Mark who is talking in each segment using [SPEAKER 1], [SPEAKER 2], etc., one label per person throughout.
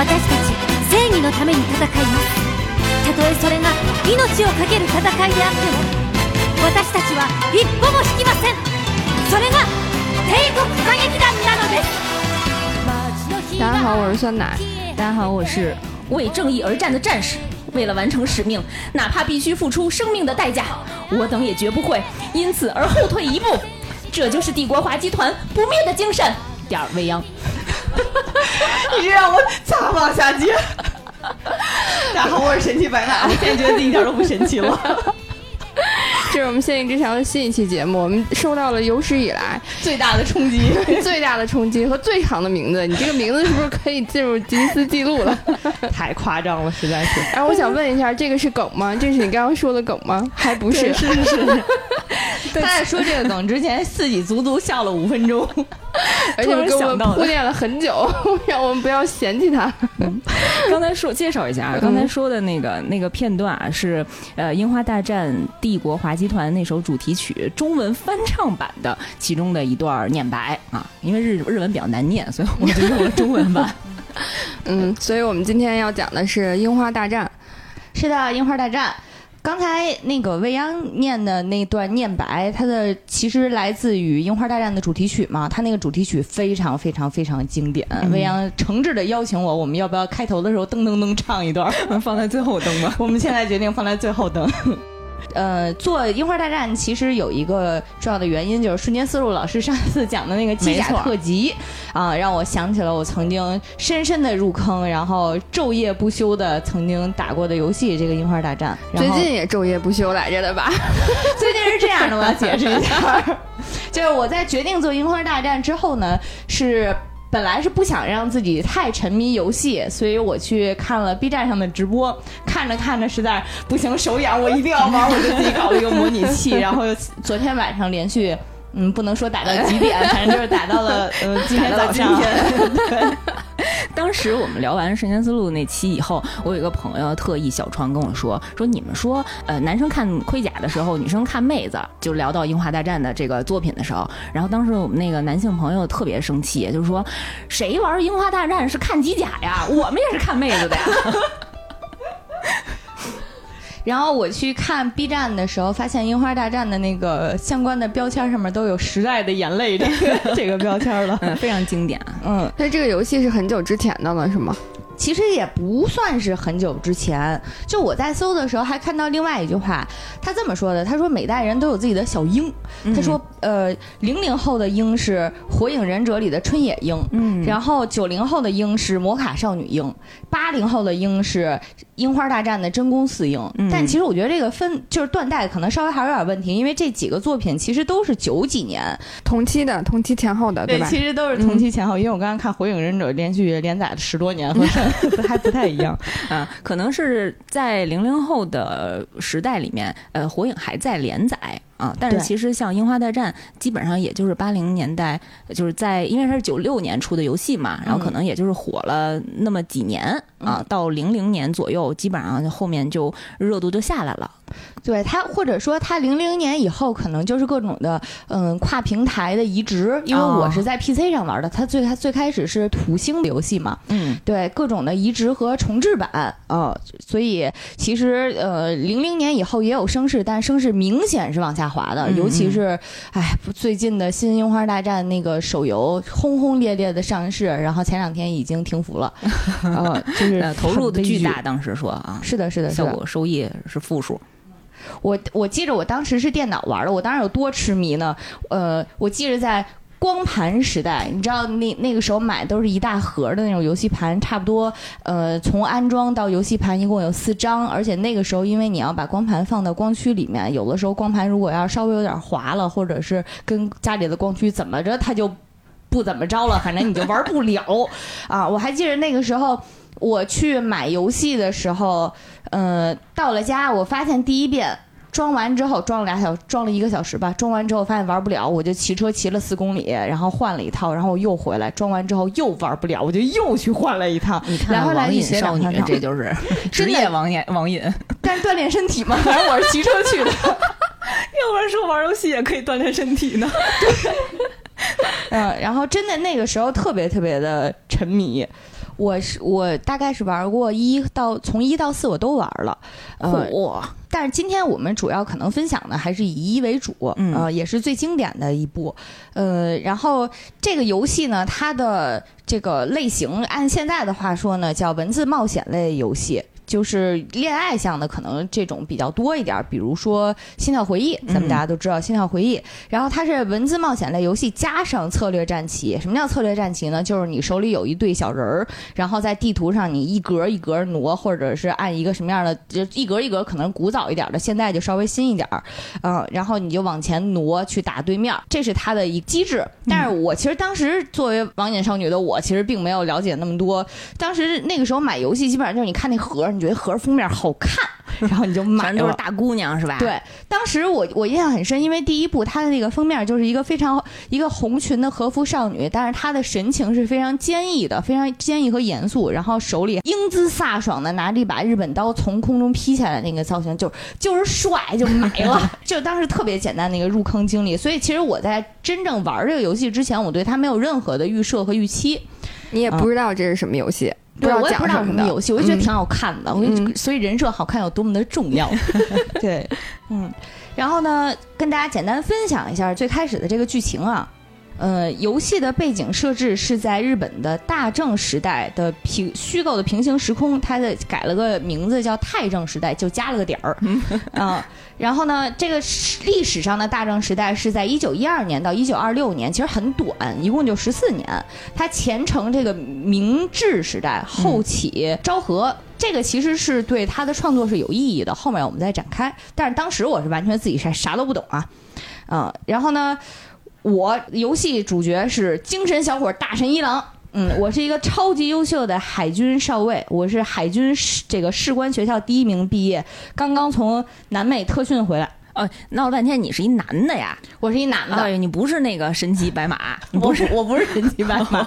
[SPEAKER 1] 私たち正義のために戦いますたとえそれが命を懸ける戦いであっても私たちは一歩も引きませんそれが帝国歌劇団なのです
[SPEAKER 2] 大家好，我是酸奶。
[SPEAKER 3] 大家好，我是为正义而战的战士。为了完成使命，哪怕必须付出生命的代价，我等也绝不会因此而后退一步。这就是帝国华集团不灭的精神。点儿未央，
[SPEAKER 4] 你这让我咋往下接？大家好，我是神奇白马。我现在觉得自己一点都不神奇了。
[SPEAKER 2] 这是我们《仙境之墙》的新一期节目，我们受到了有史以来
[SPEAKER 4] 最大的冲击，
[SPEAKER 2] 最大的冲击和最长的名字。你这个名字是不是可以进入吉尼斯记录了？
[SPEAKER 4] 太夸张了，实在是。
[SPEAKER 2] 然后我想问一下，这个是梗吗？这是你刚刚说的梗吗？还不是，
[SPEAKER 4] 是是是。他在说这个梗之前，自己足足笑了五分钟，
[SPEAKER 2] 而且给我们铺垫了很久，让我们不要嫌弃他。
[SPEAKER 3] 刚才说介绍一下，刚才说的那个那个片段啊，是呃《樱花大战帝国华集团》那首主题曲中文翻唱版的其中的一段念白啊，因为日日文比较难念，所以我就用了中文版。
[SPEAKER 2] 嗯，所以我们今天要讲的是《樱花大战》。
[SPEAKER 4] 是的，《樱花大战》。刚才那个未央念的那段念白，它的其实来自于《樱花大战》的主题曲嘛，它那个主题曲非常非常非常经典。未央诚挚的邀请我，我们要不要开头的时候噔噔噔唱一段？
[SPEAKER 3] 放在最后登吧。
[SPEAKER 4] 我们现在决定放在最后登。呃，做樱花大战其实有一个重要的原因，就是瞬间思路老师上次讲的那个机甲特辑啊，让我想起了我曾经深深的入坑，然后昼夜不休的曾经打过的游戏——这个樱花大战。
[SPEAKER 2] 最近也昼夜不休来着的吧？
[SPEAKER 4] 最近是这样的，我要解释一下，就是我在决定做樱花大战之后呢，是。本来是不想让自己太沉迷游戏，所以我去看了 B 站上的直播，看着看着实在不行手痒，我一定要玩，我就自己搞了一个模拟器，然后昨天晚上连续，嗯，不能说打到几点，反正就是打到了呃今天早上。对。
[SPEAKER 3] 当时我们聊完《瞬间思路》那期以后，我有一个朋友特意小窗跟我说：“说你们说，呃，男生看盔甲的时候，女生看妹子。”就聊到《樱花大战》的这个作品的时候，然后当时我们那个男性朋友特别生气，就是说：“谁玩《樱花大战》是看机甲呀？我们也是看妹子的呀。”
[SPEAKER 4] 然后我去看 B 站的时候，发现《樱花大战》的那个相关的标签上面都有“时代的眼泪”这个这个标签了，
[SPEAKER 3] 非常经典。
[SPEAKER 4] 嗯，
[SPEAKER 2] 那这个游戏是很久之前的了，是吗？
[SPEAKER 4] 其实也不算是很久之前，就我在搜的时候还看到另外一句话，他这么说的：他说每代人都有自己的小樱。他说，呃，零零后的樱是《火影忍者》里的春野樱，嗯，然后九零后的樱是魔卡少女樱，八零后的樱是樱花大战的真宫四樱。但其实我觉得这个分就是断代可能稍微还有点问题，因为这几个作品其实都是九几年
[SPEAKER 2] 同期的，同期前后的，
[SPEAKER 4] 对
[SPEAKER 2] 吧？
[SPEAKER 4] 其实都是同期前后，因为我刚刚看《火影忍者》连续连载了十多年，和还不太一样
[SPEAKER 3] 啊，可能是在零零后的时代里面，呃，火影还在连载啊，但是其实像樱花大战，基本上也就是八零年代，就是在因为它是九六年出的游戏嘛，然后可能也就是火了那么几年啊，到零零年左右，基本上后面就热度就下来了。
[SPEAKER 4] 对它，或者说它零零年以后，可能就是各种的嗯跨平台的移植，因为我是在 PC 上玩的，它最他最开始是土星的游戏嘛，
[SPEAKER 3] 嗯，
[SPEAKER 4] 对各种的移植和重置版啊，所以其实呃零零年以后也有声势，但声势明显是往下滑的，尤其是哎最近的新樱花大战那个手游轰轰烈烈的上市，然后前两天已经停服了，呃，就是
[SPEAKER 3] 投入的巨大，当时说啊，
[SPEAKER 4] 是的，是的，
[SPEAKER 3] 效果收益是负数。
[SPEAKER 4] 我我记着我当时是电脑玩的，我当时有多痴迷呢？呃，我记着在光盘时代，你知道那那个时候买都是一大盒的那种游戏盘，差不多呃从安装到游戏盘一共有四张，而且那个时候因为你要把光盘放到光驱里面，有的时候光盘如果要稍微有点滑了，或者是跟家里的光驱怎么着，它就不怎么着了，反正你就玩不了 啊！我还记着那个时候我去买游戏的时候。呃，到了家，我发现第一遍装完之后，装了俩小，装了一个小时吧。装完之后发现玩不了，我就骑车骑了四公里，然后换了一套，然后我又回来，装完之后又玩不了，我就又去换了一套。
[SPEAKER 3] 你看，网瘾少女，这就是职业网瘾，网瘾。
[SPEAKER 4] 但是锻炼身体嘛，反正我是骑车去的。
[SPEAKER 3] 要不然说玩游戏也可以锻炼身体呢。
[SPEAKER 4] 嗯，然后真的那个时候特别特别的沉迷。我是我大概是玩过一到从一到四我都玩了，呃，
[SPEAKER 3] 嚯，
[SPEAKER 4] 但是今天我们主要可能分享的还是以一为主，
[SPEAKER 3] 嗯。
[SPEAKER 4] 呃，也是最经典的一部，呃，然后这个游戏呢，它的这个类型按现在的话说呢，叫文字冒险类游戏。就是恋爱向的，可能这种比较多一点儿，比如说《心跳回忆》，咱们大家都知道《心跳回忆》然后它是文字冒险类游戏加上策略战棋。什么叫策略战棋呢？就是你手里有一对小人儿，然后在地图上你一格一格挪，或者是按一个什么样的，就一格一格可能古早一点的，现在就稍微新一点儿，嗯，然后你就往前挪去打对面，这是它的一机制。但是我其实当时作为网瘾少女的我，其实并没有了解那么多。当时那个时候买游戏，基本上就是你看那盒觉得盒儿封面好看，然后你就买了。
[SPEAKER 3] 全都是大姑娘是吧？，
[SPEAKER 4] 对，当时我我印象很深，因为第一部它的那个封面就是一个非常一个红裙的和服少女，但是她的神情是非常坚毅的，非常坚毅和严肃，然后手里英姿飒爽的拿着一把日本刀从空中劈下来，那个造型就 就是帅，就买了，就当时特别简单的一个入坑经历。所以其实我在真正玩这个游戏之前，我对它没有任何的预设和预期。
[SPEAKER 2] 你也不知道这是什么游戏，不知道
[SPEAKER 4] 什么游戏，我就觉得
[SPEAKER 2] 嗯
[SPEAKER 4] 挺好看的。我就
[SPEAKER 2] 嗯
[SPEAKER 4] 所以人设好看有多么的重要。对，嗯，然后呢，跟大家简单分享一下最开始的这个剧情啊。呃，游戏的背景设置是在日本的大正时代的平虚构的平行时空，它的改了个名字叫太正时代，就加了个点儿。啊、然后呢，这个史历史上的大正时代是在一九一二年到一九二六年，其实很短，一共就十四年。它前承这个明治时代，后起昭和。这个其实是对他的创作是有意义的，后面我们再展开。但是当时我是完全自己是啥都不懂啊，嗯，然后呢，我游戏主角是精神小伙大神一郎。嗯，我是一个超级优秀的海军少尉，我是海军士这个士官学校第一名毕业，刚刚从南美特训回来。
[SPEAKER 3] 哦，闹了半天你是一男的呀？
[SPEAKER 4] 我是一男的，
[SPEAKER 3] 哎，你不是那个神奇白马，你不是
[SPEAKER 4] 我我不是神奇白马，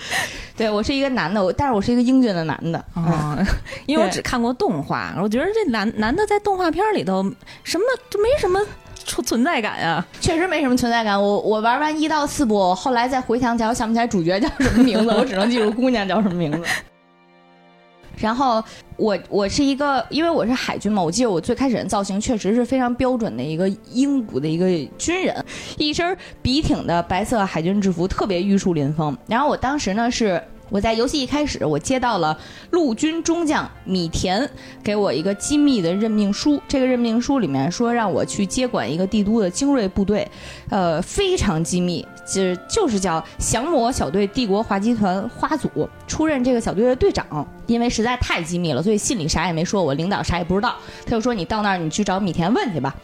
[SPEAKER 4] 对我是一个男的，我但是我是一个英俊的男的。
[SPEAKER 3] 哦，因为我只看过动画，我觉得这男男的在动画片里头什么就没什么存存在感啊。
[SPEAKER 4] 确实没什么存在感。我我玩完一到四部，后来再回想起来，我想不起来主角叫什么名字，我只能记住姑娘叫什么名字。然后我我是一个，因为我是海军嘛，我记得我最开始的造型确实是非常标准的一个英古的一个军人，一身笔挺的白色海军制服，特别玉树临风。然后我当时呢是。我在游戏一开始，我接到了陆军中将米田给我一个机密的任命书。这个任命书里面说让我去接管一个帝都的精锐部队，呃，非常机密，就是就是叫降魔小队帝国滑稽团花组出任这个小队的队长。因为实在太机密了，所以信里啥也没说，我领导啥也不知道。他就说你到那儿你去找米田问去吧。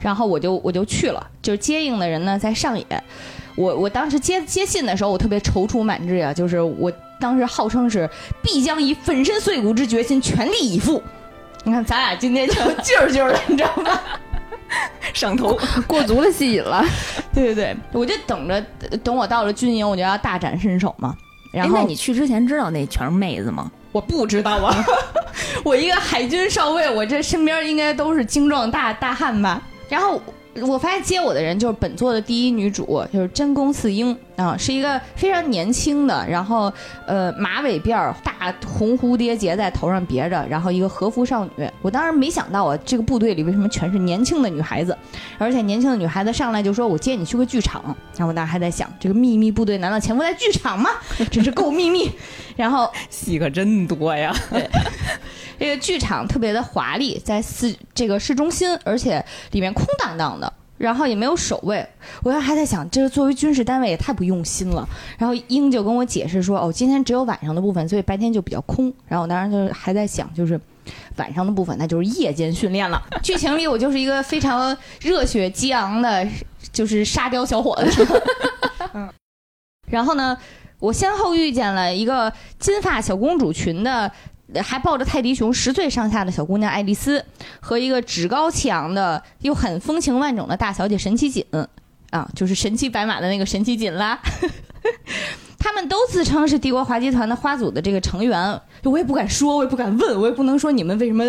[SPEAKER 4] 然后我就我就去了，就是接应的人呢在上野。我我当时接接信的时候，我特别踌躇满志呀、就是我当时号称是必将以粉身碎骨之决心全力以赴。你看，咱俩今天就 劲儿劲儿的，你知道吗？
[SPEAKER 3] 上头，
[SPEAKER 2] 过足了戏瘾了。
[SPEAKER 4] 对对对，我就等着等我到了军营，我就要大展身手嘛。然
[SPEAKER 3] 哎，
[SPEAKER 4] 后
[SPEAKER 3] 那你去之前知道那全是妹子吗？
[SPEAKER 4] 我不知道啊，我一个海军少尉，我这身边应该都是精壮大大汉吧。然后我发现接我的人就是本作的第一女主，就是真宫四英啊，是一个非常年轻的，然后呃马尾辫儿、大红蝴蝶结在头上别着，然后一个和服少女。我当时没想到啊，这个部队里为什么全是年轻的女孩子，而且年轻的女孩子上来就说我接你去个剧场。然后我当时还在想，这个秘密部队难道潜伏在剧场吗？真是够秘密。然后
[SPEAKER 3] 戏可真多呀！
[SPEAKER 4] 这个剧场特别的华丽，在市这个市中心，而且里面空荡荡的，然后也没有守卫。我当时还在想，这个作为军事单位也太不用心了。然后英就跟我解释说，哦，今天只有晚上的部分，所以白天就比较空。然后我当时就还在想，就是。晚上的部分，那就是夜间训练了。剧情里我就是一个非常热血激昂的，就是沙雕小伙子。嗯，然后呢，我先后遇见了一个金发小公主群的还抱着泰迪熊十岁上下的小姑娘爱丽丝，和一个趾高气昂的又很风情万种的大小姐神奇锦啊，就是神奇白马的那个神奇锦啦。他们都自称是帝国滑稽团的花组的这个成员，我也不敢说，我也不敢问，我也不能说你们为什么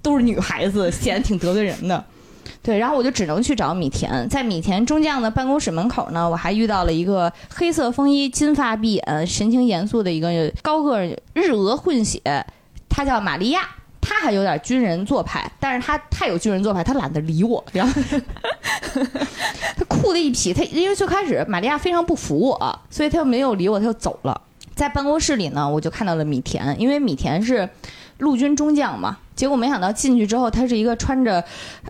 [SPEAKER 4] 都是女孩子，显得挺得罪人的。对，然后我就只能去找米田，在米田中将的办公室门口呢，我还遇到了一个黑色风衣、金发碧眼、神情严肃的一个高个日俄混血，他叫玛利亚。他还有点军人做派，但是他太有军人做派，他懒得理我。然后 他酷的一批，他因为最开始玛利亚非常不服我，所以他就没有理我，他就走了。在办公室里呢，我就看到了米田，因为米田是陆军中将嘛。结果没想到进去之后，他是一个穿着，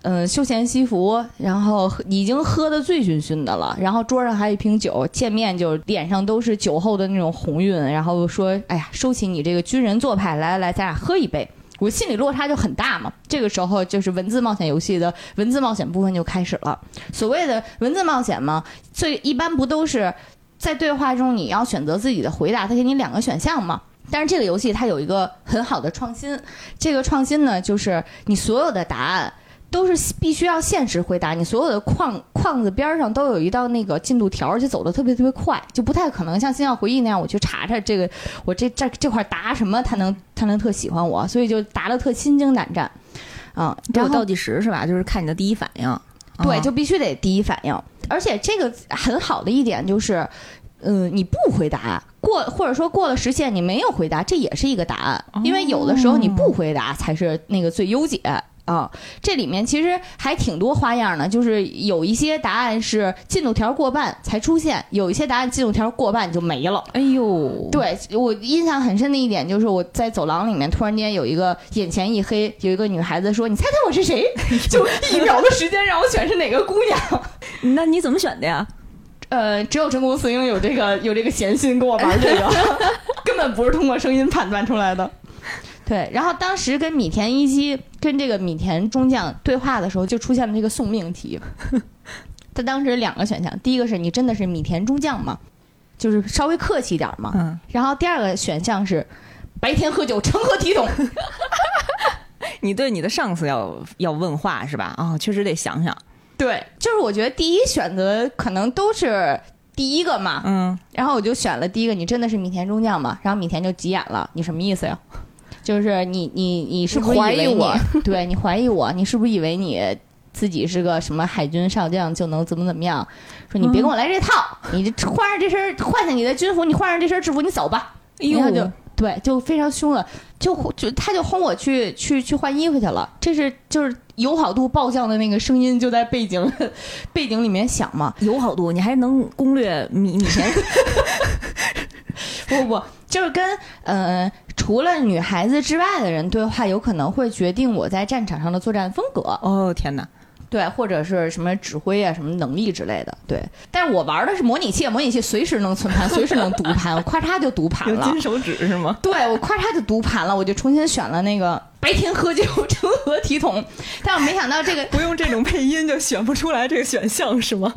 [SPEAKER 4] 嗯，休闲西服，然后已经喝得醉醺醺的了，然后桌上还有一瓶酒，见面就脸上都是酒后的那种红晕，然后说：“哎呀，收起你这个军人做派，来来来，咱俩喝一杯。”我心里落差就很大嘛。这个时候就是文字冒险游戏的文字冒险部分就开始了。所谓的文字冒险嘛，最一般不都是在对话中你要选择自己的回答，他给你两个选项嘛。但是这个游戏它有一个很好的创新，这个创新呢，就是你所有的答案都是必须要限时回答，你所有的框框子边上都有一道那个进度条，而且走的特别特别快，就不太可能像《星耀回忆》那样，我去查查这个我这这这块答什么，他能他能特喜欢我，所以就答的特心惊胆战，啊，然后
[SPEAKER 3] 倒计时是吧？就是看你的第一反应，
[SPEAKER 4] 对，就必须得第一反应，而且这个很好的一点就是。嗯，你不回答过，或者说过了时限你没有回答，这也是一个答案，因为有的时候你不回答才是那个最优解啊。这里面其实还挺多花样的，就是有一些答案是进度条过半才出现，有一些答案进度条过半就没了。
[SPEAKER 3] 哎呦，
[SPEAKER 4] 对我印象很深的一点就是我在走廊里面突然间有一个眼前一黑，有一个女孩子说：“你猜猜我是谁？”就一秒的时间让我选是哪个姑娘？
[SPEAKER 3] 那你怎么选的呀？
[SPEAKER 4] 呃，只有真宫司英有这个 有这个闲心跟我玩这个，根本不是通过声音判断出来的。对，然后当时跟米田一基跟这个米田中将对话的时候，就出现了这个送命题。他当时两个选项，第一个是你真的是米田中将吗？就是稍微客气一点嘛。嗯。然后第二个选项是白天喝酒成何体统？
[SPEAKER 3] 你对你的上司要要问话是吧？啊，确实得想想。
[SPEAKER 4] 对，就是我觉得第一选择可能都是第一个嘛，嗯，然后我就选了第一个。你真的是米田中将吗？然后米田就急眼了，你什么意思呀？就是你你你是不是
[SPEAKER 2] 怀疑我？
[SPEAKER 4] 对你怀疑我？你是不是以为你自己是个什么海军少将就能怎么怎么样？说你别跟我来这套，你换上这身换下你的军服，你换上这身制服，你走吧。然后就对，就非常凶了，就就他就轰我去去去换衣服去了。这是就是。友好度爆降的那个声音就在背景 背景里面响嘛？
[SPEAKER 3] 友好度，你还能攻略米米田？
[SPEAKER 4] 不不不，就是跟呃除了女孩子之外的人对话，有可能会决定我在战场上的作战风格。
[SPEAKER 3] 哦天哪！
[SPEAKER 4] 对，或者是什么指挥啊，什么能力之类的。对，但是我玩的是模拟器，模拟器随时能存盘，随时能读盘，我咔嚓就读盘了。
[SPEAKER 3] 有金手指是吗？
[SPEAKER 4] 对，我咔嚓就读盘了，我就重新选了那个白天喝酒成何体统？但我没想到这个
[SPEAKER 3] 不用这种配音就选不出来这个选项是吗？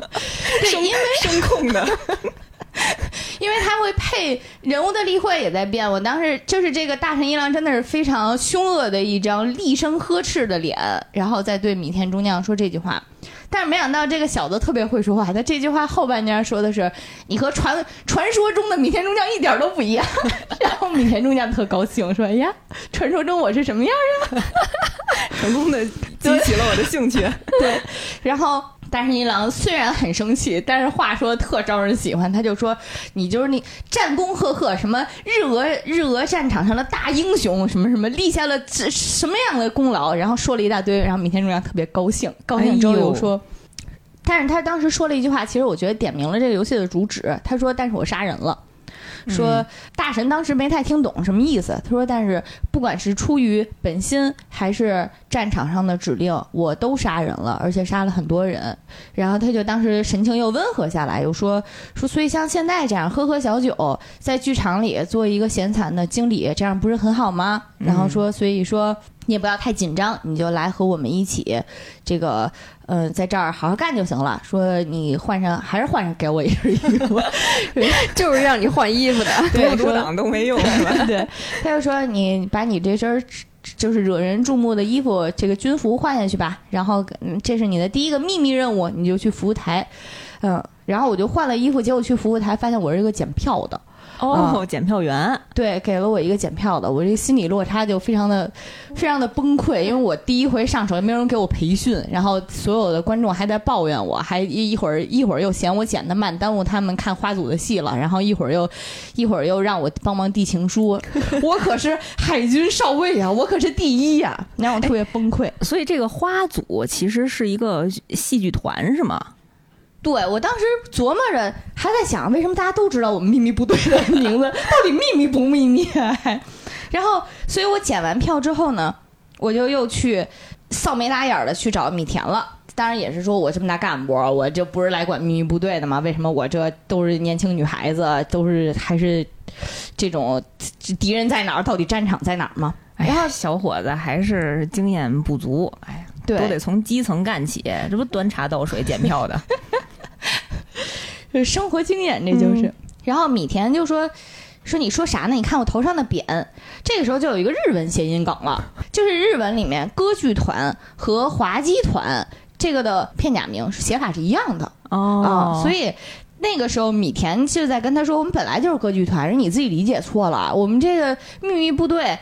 [SPEAKER 4] 对，因为
[SPEAKER 3] 声控的。
[SPEAKER 4] 因为他会配人物的例会也在变，我当时就是这个大神一郎真的是非常凶恶的一张厉声呵斥的脸，然后再对米田中将说这句话，但是没想到这个小子特别会说话，他这句话后半截说的是你和传传说中的米田中将一点都不一样，然后米田中将特高兴说哎呀，传说中我是什么样啊？
[SPEAKER 3] 成功的激起了我的兴趣，
[SPEAKER 4] 对，然后。大神一郎虽然很生气，但是话说的特招人喜欢。他就说：“你就是那战功赫赫，什么日俄日俄战场上的大英雄，什么什么立下了这什么样的功劳？”然后说了一大堆。然后米田中央特别高兴，高兴之后又说：“但是他当时说了一句话，其实我觉得点明了这个游戏的主旨。他说：‘但是我杀人了。’”说大神当时没太听懂什么意思。他说：“但是不管是出于本心还是战场上的指令，我都杀人了，而且杀了很多人。”然后他就当时神情又温和下来，又说：“说所以像现在这样喝喝小酒，在剧场里做一个闲散的经理，这样不是很好吗？”然后说：“所以说你也不要太紧张，你就来和我们一起，这个。”呃，在这儿好好干就行了。说你换上还是换上给我一身衣服，
[SPEAKER 2] 就是让你换衣服的，
[SPEAKER 3] 多多挡都没用，是吧？
[SPEAKER 4] 对，他就说你把你这身就是惹人注目的衣服，这个军服换下去吧。然后这是你的第一个秘密任务，你就去服务台。嗯，然后我就换了衣服，结果去服务台发现我是一个检票的。
[SPEAKER 3] 哦，检票员
[SPEAKER 4] 对，给了我一个检票的，我这心理落差就非常的、非常的崩溃，因为我第一回上手，也没有人给我培训，然后所有的观众还在抱怨我，还一一会儿一会儿又嫌我剪的慢，耽误他们看花组的戏了，然后一会儿又一会儿又让我帮忙递情书，我可是海军少尉啊，我可是第一呀，让我特别崩溃。
[SPEAKER 3] 所以这个花组其实是一个戏剧团，是吗？
[SPEAKER 4] 对，我当时琢磨着，还在想为什么大家都知道我们秘密部队的名字，到底秘密不秘密？然后，所以我检完票之后呢，我就又去扫眉打眼的去找米田了。当然也是说我这么大干部，我就不是来管秘密部队的嘛？为什么我这都是年轻女孩子，都是还是这种敌人在哪儿？到底战场在哪儿吗？
[SPEAKER 3] 然后小伙子还是经验不足，哎呀，都得从基层干起，这不端茶倒水检票的。
[SPEAKER 4] 是生活经验，这就是。然后米田就说：“说你说啥呢？你看我头上的匾。”这个时候就有一个日文谐音梗了，就是日文里面歌剧团和滑稽团这个的片假名写法是一样的
[SPEAKER 3] 哦。
[SPEAKER 4] 所以那个时候米田就在跟他说：“我们本来就是歌剧团，是你自己理解错了。我们这个秘密部队，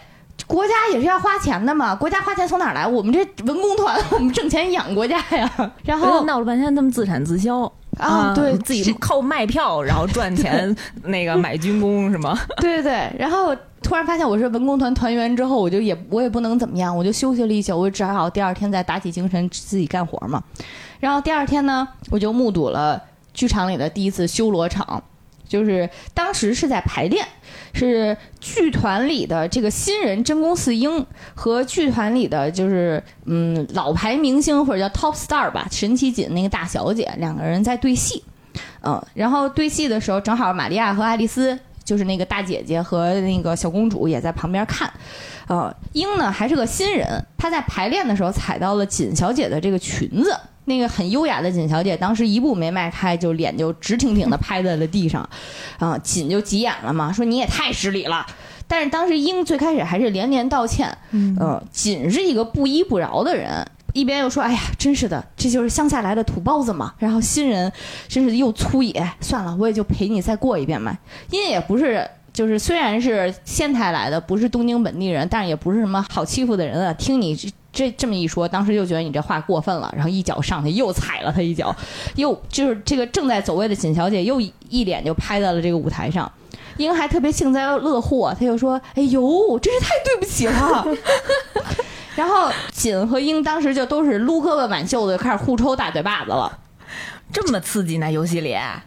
[SPEAKER 4] 国家也是要花钱的嘛。国家花钱从哪儿来？我们这文工团，我们挣钱养国家呀。然后
[SPEAKER 3] 闹了半天，他们自产自销。”
[SPEAKER 4] 啊，对
[SPEAKER 3] 自己靠卖票 然后赚钱，那个买军工是吗？
[SPEAKER 4] 对对对。然后突然发现我是文工团团员之后，我就也我也不能怎么样，我就休息了一宿，我只好第二天再打起精神自己干活嘛。然后第二天呢，我就目睹了剧场里的第一次修罗场。就是当时是在排练，是剧团里的这个新人真宫四英和剧团里的就是嗯老牌明星或者叫 top star 吧神奇锦那个大小姐两个人在对戏，嗯，然后对戏的时候正好玛利亚和爱丽丝就是那个大姐姐和那个小公主也在旁边看，呃，英呢还是个新人，她在排练的时候踩到了锦小姐的这个裙子。那个很优雅的锦小姐，当时一步没迈开，就脸就直挺挺的拍在了地上，啊，锦就急眼了嘛，说你也太失礼了。但是当时英最开始还是连连道歉，嗯，锦是一个不依不饶的人，一边又说，哎呀，真是的，这就是乡下来的土包子嘛。然后新人真是又粗野，算了，我也就陪你再过一遍吧。英也不是，就是虽然是仙台来的，不是东京本地人，但是也不是什么好欺负的人啊。听你。这这么一说，当时就觉得你这话过分了，然后一脚上去又踩了他一脚，又就是这个正在走位的锦小姐又一脸就拍在了这个舞台上，英还特别幸灾乐祸，他就说：“哎呦，真是太对不起了。”然后锦和英当时就都是撸胳膊挽袖子，开始互抽大嘴巴子了。
[SPEAKER 3] 这么刺激呢？游戏里啊，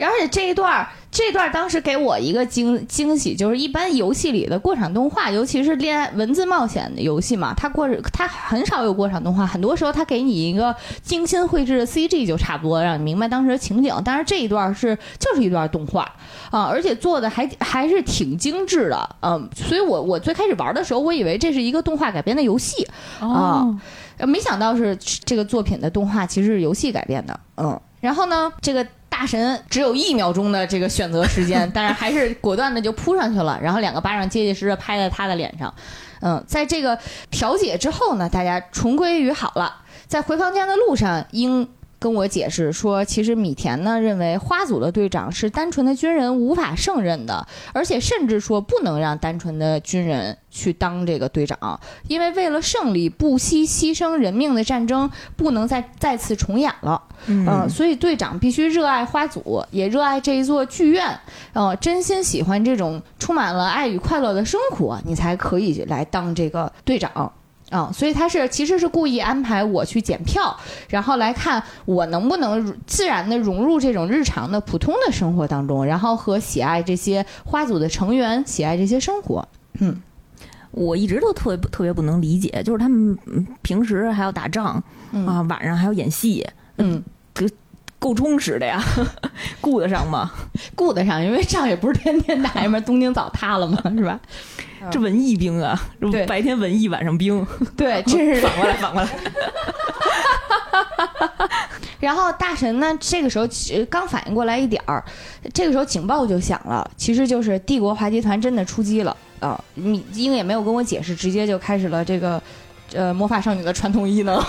[SPEAKER 4] 而且这一段儿这段儿当时给我一个惊惊喜，就是一般游戏里的过场动画，尤其是恋爱文字冒险的游戏嘛，它过它很少有过场动画，很多时候它给你一个精心绘制的 CG 就差不多，让你明白当时的情景。但是这一段是就是一段动画啊，而且做的还还是挺精致的，嗯，所以我我最开始玩的时候，我以为这是一个动画改编的游戏啊。没想到是这个作品的动画其实是游戏改编的，嗯，然后呢，这个大神只有一秒钟的这个选择时间，但是还是果断的就扑上去了，然后两个巴掌结结实实拍在他的脸上，嗯，在这个调解之后呢，大家重归于好了，在回房间的路上，英。跟我解释说，其实米田呢认为花组的队长是单纯的军人无法胜任的，而且甚至说不能让单纯的军人去当这个队长，因为为了胜利不惜牺牲人命的战争不能再再次重演了。嗯，所以队长必须热爱花组，也热爱这一座剧院，呃，真心喜欢这种充满了爱与快乐的生活，你才可以来当这个队长。啊，所以他是其实是故意安排我去检票，然后来看我能不能自然的融入这种日常的普通的生活当中，然后和喜爱这些花组的成员喜爱这些生活。嗯，
[SPEAKER 3] 我一直都特别特别不能理解，就是他们平时还要打仗啊，晚上还要演戏，嗯，够充实的呀，顾得上吗？
[SPEAKER 4] 顾得上，因为仗也不是天天打，要不然东京早塌了嘛，是吧？
[SPEAKER 3] 这文艺兵啊，白天文艺，晚上兵，
[SPEAKER 4] 对，这是
[SPEAKER 3] 反过来，反过来。
[SPEAKER 4] 然后大神呢，这个时候刚反应过来一点儿，这个时候警报就响了，其实就是帝国滑稽团真的出击了啊！你英也没有跟我解释，直接就开始了这个呃魔法少女的传统异能，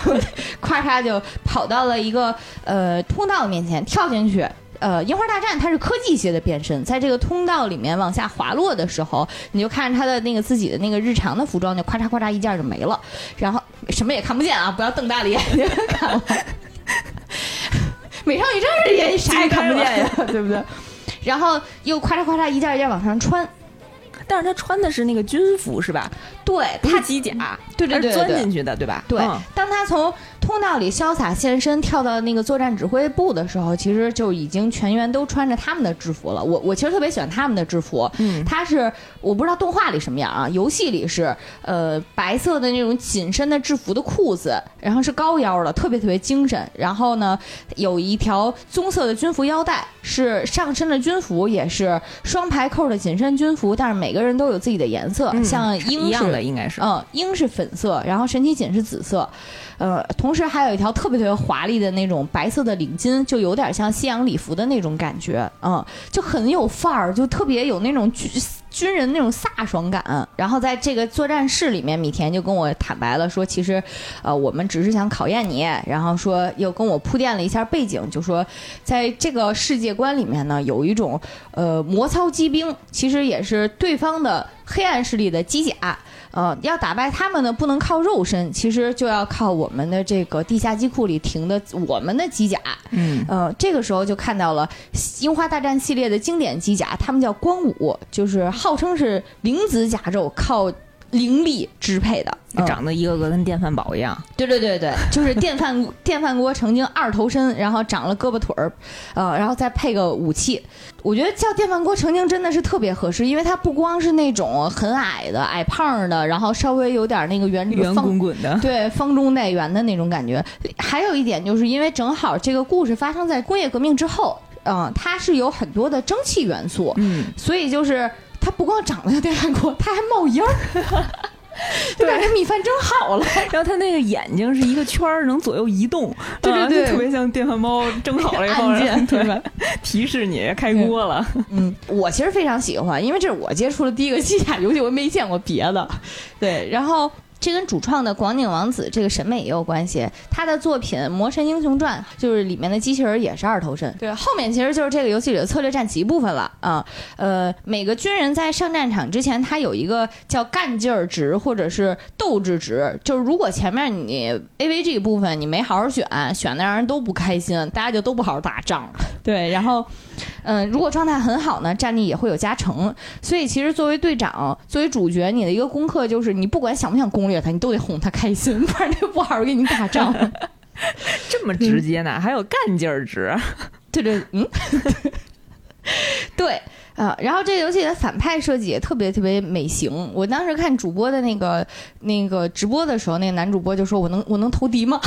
[SPEAKER 4] 咔嚓就跑到了一个呃通道面前，跳进去。呃，樱花大战它是科技系的变身，在这个通道里面往下滑落的时候，你就看着他的那个自己的那个日常的服装就咔嚓咔嚓一件就没了，然后什么也看不见啊！不要瞪大了眼睛看我。美少女战士也啥也看不见呀，对不对？然后又咔嚓咔嚓一件一件往上穿，
[SPEAKER 3] 但是他穿的是那个军服是吧？
[SPEAKER 4] 对，他
[SPEAKER 3] 机甲，
[SPEAKER 4] 对对对对对
[SPEAKER 3] 他是钻进去的对吧？
[SPEAKER 4] 对
[SPEAKER 3] 嗯，
[SPEAKER 4] 当他从通道里潇洒现身，跳到那个作战指挥部的时候，其实就已经全员都穿着他们的制服了。我我其实特别喜欢他们的制服，
[SPEAKER 3] 嗯
[SPEAKER 4] 他是我不知道动画里什么样啊，游戏里是呃白色的那种紧身的制服的裤子，然后是高腰的，特别特别精神。然后呢，有一条棕色的军服腰带，是上身的军服，也是双排扣的紧身军服，但是每个人都有自己的颜色，
[SPEAKER 3] 嗯
[SPEAKER 4] 像鹰
[SPEAKER 3] 一样应该是。
[SPEAKER 4] 嗯，鹰是粉色，然后神奇锦是紫色，呃，同时还有一条特别特别华丽的那种白色的领巾，就有点像西洋礼服的那种感觉，嗯，就很有范儿，就特别有那种军军人那种飒爽感。然后在这个作战室里面，米田就跟我坦白了说，其实，呃，我们只是想考验你，然后说又跟我铺垫了一下背景，就说在这个世界观里面呢，有一种呃魔操机兵，其实也是对方的黑暗势力的机甲。呃，要打败他们呢，不能靠肉身，其实就要靠我们的这个地下机库里停的我们的机甲。
[SPEAKER 3] 嗯，
[SPEAKER 4] 呃，这个时候就看到了《樱花大战》系列的经典机甲，他们叫光武，就是号称是灵子甲胄，靠灵力支配的。嗯
[SPEAKER 3] 长得一个个跟电饭煲一样。
[SPEAKER 4] 对对对对，就是电饭电饭锅曾经二头身，然后长了胳膊腿儿，呃，然后再配个武器。我觉得叫电饭锅曾经真的是特别合适，因为它不光是那种很矮的、矮胖的，然后稍微有点那个圆
[SPEAKER 3] 圆滚滚的，
[SPEAKER 4] 对，方中带圆的那种感觉。还有一点，就是因为正好这个故事发生在工业革命之后，嗯、它是有很多的蒸汽元素，
[SPEAKER 3] 嗯，
[SPEAKER 4] 所以就是它不光长得像电饭锅，它还冒烟儿，就感觉米饭蒸好了。
[SPEAKER 3] 然后它那个眼睛是一个圈儿，能左右移动，啊
[SPEAKER 4] 对对对
[SPEAKER 3] 就特别像电饭煲蒸好了
[SPEAKER 4] 按键对吧？
[SPEAKER 3] 提示你开锅了。
[SPEAKER 4] 嗯，我其实非常喜欢，因为这是我接触的第一个机甲游戏，我没见过别的。对，然后这跟主创的广井王子这个审美也有关系。他的作品《魔神英雄传》就是里面的机器人也是二头身。对，后面其实就是这个游戏里的策略战棋部分了啊。呃，每个军人在上战场之前，他有一个叫干劲儿值或者是斗志值，就是如果前面你 AVG 部分你没好好选，选的让人都不开心，大家就都不好好打仗。对，然后。嗯，如果状态很好呢，战力也会有加成。所以其实作为队长，作为主角，你的一个功课就是，你不管想不想攻略他，你都得哄他开心，不然他就不好好给你打仗。
[SPEAKER 3] 这么直接呢？还有干劲儿值，
[SPEAKER 4] 对对，嗯，对。啊，然后这个游戏的反派设计也特别特别美型。我当时看主播的那个那个直播的时候，那个男主播就说：“我能我能投敌吗？”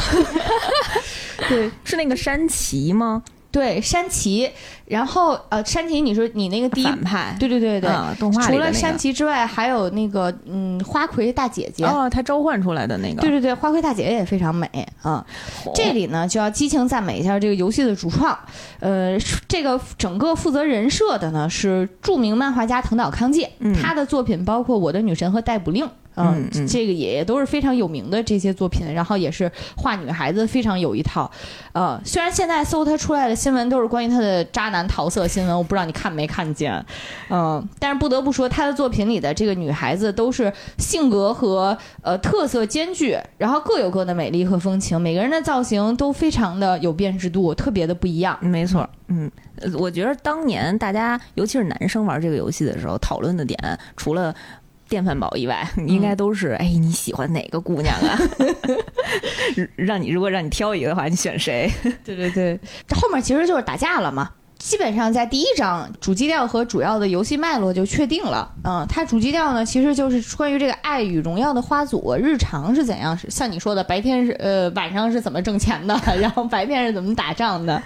[SPEAKER 4] 对，
[SPEAKER 3] 是那个山崎吗？
[SPEAKER 4] 对，山崎，然后呃，山崎，你说你那个第一，
[SPEAKER 3] 反派，
[SPEAKER 4] 对对对对，
[SPEAKER 3] 啊动画那个。
[SPEAKER 4] 除了山崎之外，还有那个嗯，花魁大姐姐。
[SPEAKER 3] 哦，他召唤出来的那个，
[SPEAKER 4] 对对对，花魁大姐姐也非常美啊、
[SPEAKER 3] 哦
[SPEAKER 4] 这里呢，就要激情赞美一下这个游戏的主创，呃，这个整个负责人设的呢是著名漫画家藤岛康介，
[SPEAKER 3] 嗯。
[SPEAKER 4] 他的作品包括《我的女神》和《逮捕令》。
[SPEAKER 3] 嗯嗯
[SPEAKER 4] 这个也都是非常有名的这些作品，然后也是画女孩子非常有一套。呃，虽然现在搜他出来的新闻都是关于他的渣男桃色新闻，我不知道你看没看见。嗯、但是不得不说，他的作品里的这个女孩子都是性格和呃特色兼具，然后各有各的美丽和风情，每个人的造型都非常的有辨识度，特别的不一样。
[SPEAKER 3] 没错，嗯，呃我觉得当年大家，尤其是男生玩这个游戏的时候，讨论的点除了。电饭煲以外，应该都是哎，你喜欢哪个姑娘啊？让你如果让你挑一个的话，你选谁？
[SPEAKER 4] 对对对，这后面其实就是打架了嘛。基本上在第一章主基调和主要的游戏脉络就确定了。嗯，它主基调呢其实就是关于这个《爱与荣耀》的花组日常是怎样，是像你说的白天是呃晚上是怎么挣钱的，然后白天是怎么打仗的，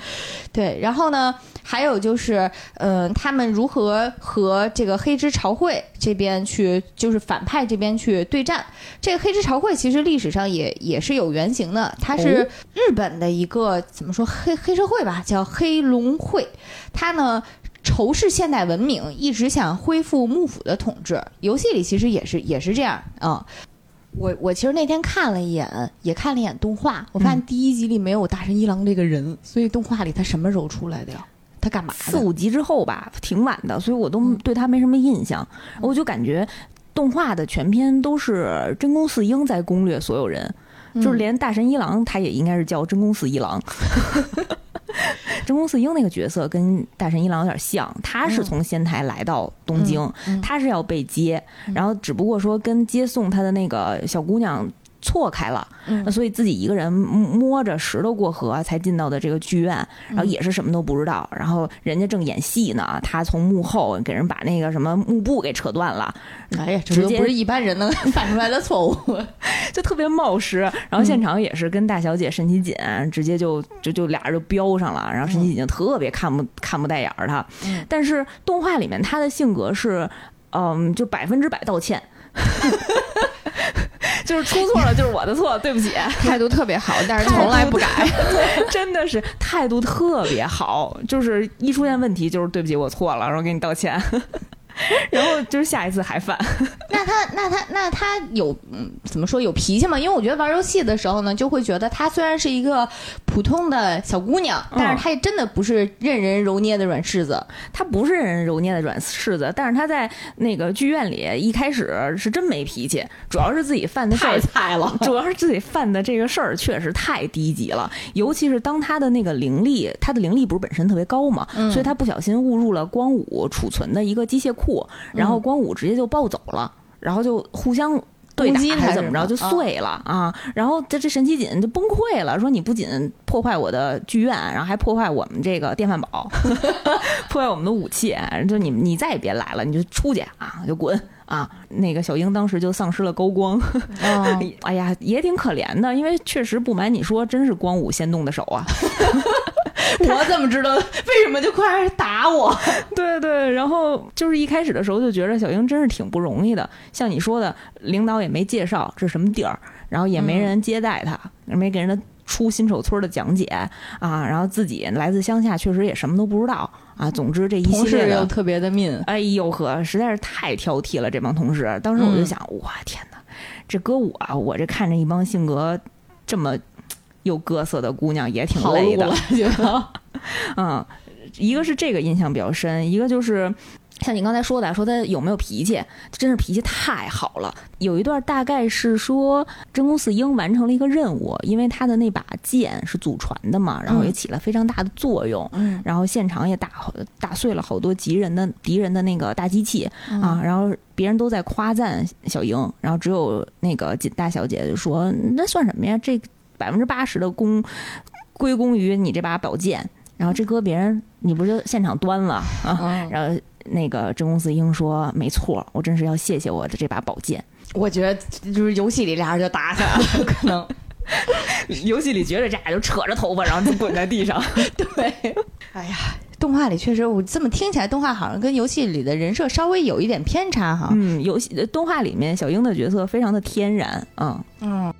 [SPEAKER 4] 对，然后呢还有就是呃他们如何和这个黑之朝会这边去就是反派这边去对战。这个黑之朝会其实历史上也也是有原型的，它是日本的一个怎么说黑黑社会吧，叫黑龙会。它呢仇视现代文明，一直想恢复幕府的统治。游戏里其实也是也是这样啊、我我其实那天看了一眼，也看了一眼动画，我发现第一集里没有大神一郎这个人，所以动画里他什么时候出来的呀？他干嘛？
[SPEAKER 3] 四五集之后吧，挺晚的，所以我都对他没什么印象。我就感觉动画的全篇都是真宫四英在攻略所有人，就是连大神一郎他也应该是叫真宫四一郎。真宫四英那个角色跟大神一郎有点像，他是从仙台来到东京，他是要被接，然后只不过说跟接送他的那个小姑娘。错开了，那所以自己一个人摸着石头过河才进到的这个剧院，然后也是什么都不知道，然后人家正演戏呢，他从幕后给人把那个什么幕布给扯断了，
[SPEAKER 4] 哎呀，这都不是一般人能 犯出来的错误，
[SPEAKER 3] 就特别冒失。然后现场也是跟大小姐沈其锦直接就就就俩人就飙上了，然后沈其锦特别看不看不带眼儿他，但是动画里面他的性格是，嗯，就百分之百道歉。就是出错了，就是我的错，对不起。
[SPEAKER 2] 态度特别好，但是从来不改，
[SPEAKER 3] 真的是态度特别好。就是一出现问题，就是对不起，我错了，然后给你道歉。然后就是下一次还犯，
[SPEAKER 4] 那他那他那他有嗯怎么说有脾气吗？因为我觉得玩游戏的时候呢，就会觉得她虽然是一个普通的小姑娘，但是她也真的不是任人揉捏的软柿子。
[SPEAKER 3] 她不是任人揉捏的软柿子，但是她在那个剧院里一开始是真没脾气，主要是自己犯的事儿
[SPEAKER 4] 太菜了，
[SPEAKER 3] 主要是自己犯的这个事儿确实太低级了。尤其是当她的那个灵力，她的灵力不是本身特别高嘛，所以她不小心误入了光武储存的一个机械库。然后光武直接就暴走了，然后就互相对击还是怎么着就碎了啊！然后这这神奇锦就崩溃了，说你不仅破坏我的剧院，然后还破坏我们这个电饭煲，破坏我们的武器，就你你再也别来了，你就出去啊，就滚啊！那个小英当时就丧失了高光，哎呀，也挺可怜的，因为确实不瞒你说，真是光武先动的手啊。
[SPEAKER 4] 我怎么知道？为什么就快打我？
[SPEAKER 3] 对对，然后就是一开始的时候就觉得小英真是挺不容易的。像你说的，领导也没介绍这什么地儿，然后也没人接待他，没给人家出新手村的讲解啊，然后自己来自乡下，确实也什么都不知道啊。总之这一系列
[SPEAKER 4] 又特别的命，
[SPEAKER 3] 哎呦呵，实在是太挑剔了这帮同事。当时我就想，哇天哪，这搁我，我这看着一帮性格这么。有各色的姑娘也挺累的，嗯，一个是这个印象比较深，一个就是像你刚才说的，说他有没有脾气，真是脾气太好了。有一段大概是说真宫四英完成了一个任务，因为他的那把剑是祖传的嘛，然后也起了非常大的作用，然后现场也打打碎了好多敌人的敌人的那个大机器啊，然后别人都在夸赞小英，然后只有那个锦大小姐就说那算什么呀，这。百分之八十的功归功于你这把宝剑，然后这搁别人，你不就现场端了啊？然后那个真公四英说：“没错，我真是要谢谢我的这把宝剑。”
[SPEAKER 4] 我觉得就是游戏里俩人就打起来了，可能
[SPEAKER 3] 游戏里觉得这俩就扯着头发，然后就滚在地上。
[SPEAKER 4] 对，哎呀，动画里确实，我这么听起来，动画好像跟游戏里的人设稍微有一点偏差哈。
[SPEAKER 3] 嗯，游戏动画里面小樱的角色非常的天然，嗯嗯。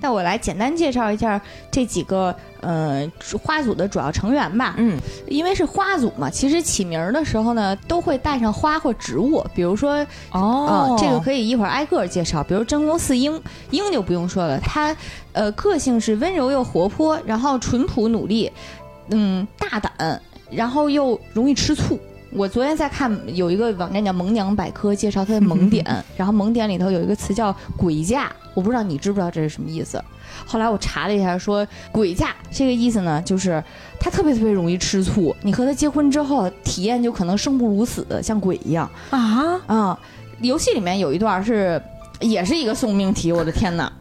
[SPEAKER 4] 那我来简单介绍一下这几个呃花组的主要成员吧。
[SPEAKER 3] 嗯，
[SPEAKER 4] 因为是花组嘛，其实起名的时候呢，都会带上花或植物。比如说，
[SPEAKER 3] 哦，
[SPEAKER 4] 这个可以一会儿挨个介绍。比如真宫四英，英就不用说了，她呃个性是温柔又活泼，然后淳朴努力，嗯，大胆，然后又容易吃醋。我昨天在看有一个网站叫萌娘百科，介绍它的 萌点，然后萌点里头有一个词叫鬼嫁，我不知道你知不知道这是什么意思。后来我查了一下，说鬼嫁这个意思呢，就是他特别特别容易吃醋，你和他结婚之后，体验就可能生不如死，像鬼一样
[SPEAKER 3] 啊
[SPEAKER 4] 啊！游戏里面有一段是，也是一个送命题，我的天哪！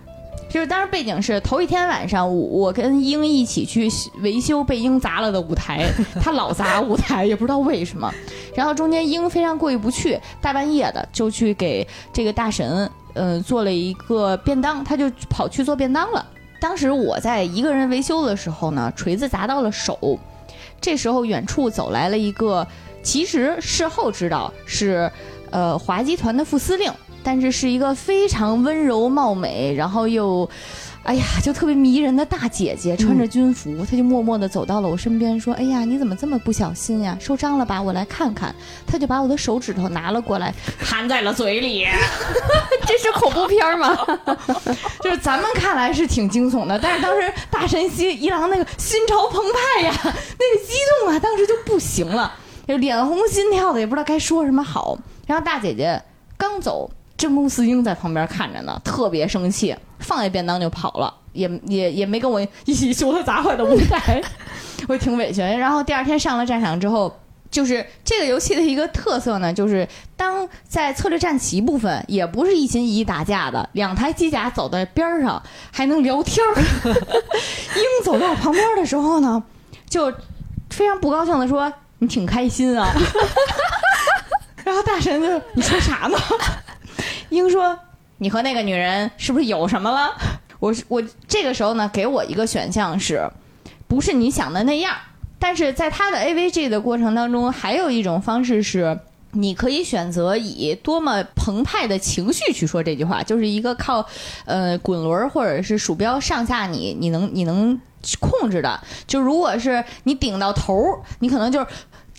[SPEAKER 4] 就是当时背景是头一天晚上，我跟英一起去维修被英砸了的舞台，他老砸舞台，也不知道为什么。然后中间英非常过意不去，大半夜的就去给这个大神，呃，做了一个便当，他就跑去做便当了。当时我在一个人维修的时候呢，锤子砸到了手，这时候远处走来了一个，其实事后知道是，呃，华集团的副司令。但是是一个非常温柔貌美，然后又，哎呀，就特别迷人的大姐姐，穿着军服，她就默默地走到了我身边，说：“哎呀，你怎么这么不小心呀？受伤了吧？我来看看。”她就把我的手指头拿了过来，含在了嘴里。
[SPEAKER 2] 这是恐怖片吗？
[SPEAKER 4] 就是咱们看来是挺惊悚的，但是当时大神西一郎那个心潮澎湃呀，那个激动啊，当时就不行了，就脸红心跳的，也不知道该说什么好。然后大姐姐刚走。真宫司英在旁边看着呢，特别生气，放下便当就跑了，也也也没跟我一起修他砸坏的舞台，我挺委屈。然后第二天上了战场之后，就是这个游戏的一个特色呢，就是当在策略战棋部分，也不是一心一意打架的，两台机甲走在边上还能聊天儿。鹰走到旁边的时候呢，就非常不高兴的说：“你挺开心啊。” 然后大神就你说啥呢？鹰说：“你和那个女人是不是有什么了？” 我我这个时候呢，给我一个选项是，不是你想的那样。但是在他的 AVG 的过程当中，还有一种方式是，你可以选择以多么澎湃的情绪去说这句话，就是一个靠呃滚轮或者是鼠标上下你你能你能控制的。就如果是你顶到头，你可能就是。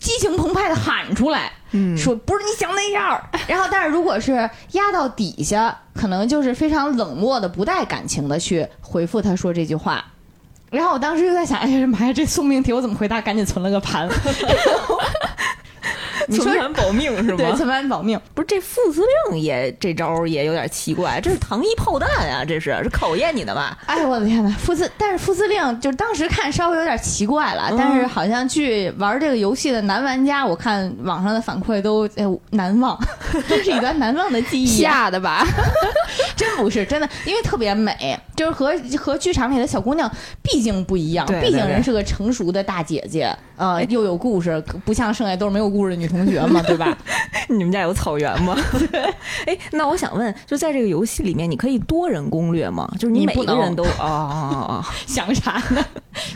[SPEAKER 4] 激情澎湃的喊出来，说不是你想那样。然后，但是如果是压到底下，可能就是非常冷漠的、不带感情的去回复他说这句话。然后我当时就在想，哎呀妈呀，这送命题我怎么回答？赶紧存了个盘。
[SPEAKER 3] 存盘保命是吗？
[SPEAKER 4] 对，存盘保命。
[SPEAKER 3] 不是这副司令也这招也有点奇怪，这是糖衣炮弹啊！这是是考验你的吧？
[SPEAKER 4] 哎我的天哪，副司但是副司令就当时看稍微有点奇怪了，但是好像据玩这个游戏的男玩家，我看网上的反馈都哎难忘，这是一段难忘的记忆。
[SPEAKER 2] 吓的吧？
[SPEAKER 4] 真不是真的，因为特别美，就是和和剧场里的小姑娘毕竟不一样，毕竟人是个成熟的大姐姐，呃，又有故事，不像剩下都是没有故事的女同。同学嘛，对吧？
[SPEAKER 3] 你们家有草原吗？哎，那我想问，就在这个游戏里面，你可以多人攻略吗？就是你每个人都啊啊啊！
[SPEAKER 4] 想啥呢？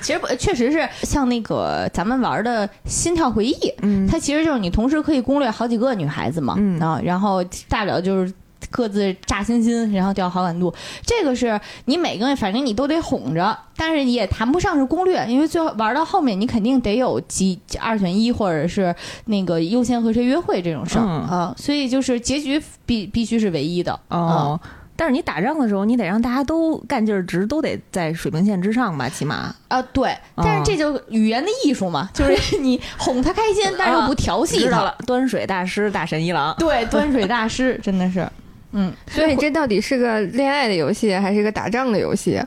[SPEAKER 4] 其实不确实是像那个咱们玩的《心跳回忆》，嗯，它其实就是你同时可以攻略好几个女孩子嘛，嗯啊，然后大不了就是。各自炸星星，然后掉好感度，这个是你每个人反正你都得哄着，但是也谈不上是攻略，因为最后玩到后面你肯定得有几二选一，或者是那个优先和谁约会这种事儿啊，所以就是结局必必须是唯一的
[SPEAKER 3] 哦。但是你打仗的时候，你得让大家都干劲儿值，都得在水平线之上吧，起码
[SPEAKER 4] 啊对。但是这就语言的艺术嘛，就是你哄他开心，但是又不调戏他了。
[SPEAKER 3] 端水大师大神一郎，
[SPEAKER 4] 对，端水大师真的是。嗯，
[SPEAKER 2] 所以这到底是个恋爱的游戏，还是个打仗的游戏？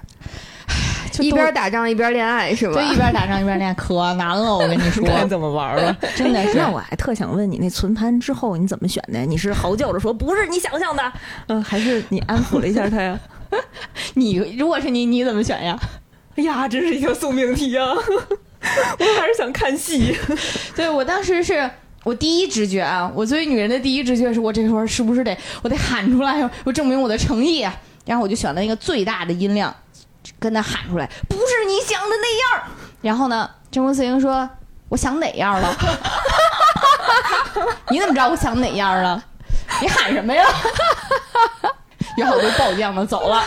[SPEAKER 2] 一边打仗一边恋爱是吧？
[SPEAKER 4] 对，一边打仗一边恋爱可难了，我跟你说。
[SPEAKER 3] 怎么玩了？
[SPEAKER 4] 真的是。
[SPEAKER 3] 那我还特想问你，那存盘之后你怎么选的？你是嚎叫着说不是你想象的，嗯，还是你安抚了一下他呀？
[SPEAKER 4] 你如果是你，你怎么选呀？
[SPEAKER 3] 哎呀，真是一个送命题啊！我还是想看戏。
[SPEAKER 4] 对我当时是。我第一直觉啊，我作为女人的第一直觉是我这时候是不是得我得喊出来，我证明我的诚意。啊然后我就选了一个最大的音量，跟他喊出来，不是你想的那样。然后呢，真宫四英说，我想哪样了？你怎么知道我想哪样了？你喊什么呀？然后我就暴降的走了。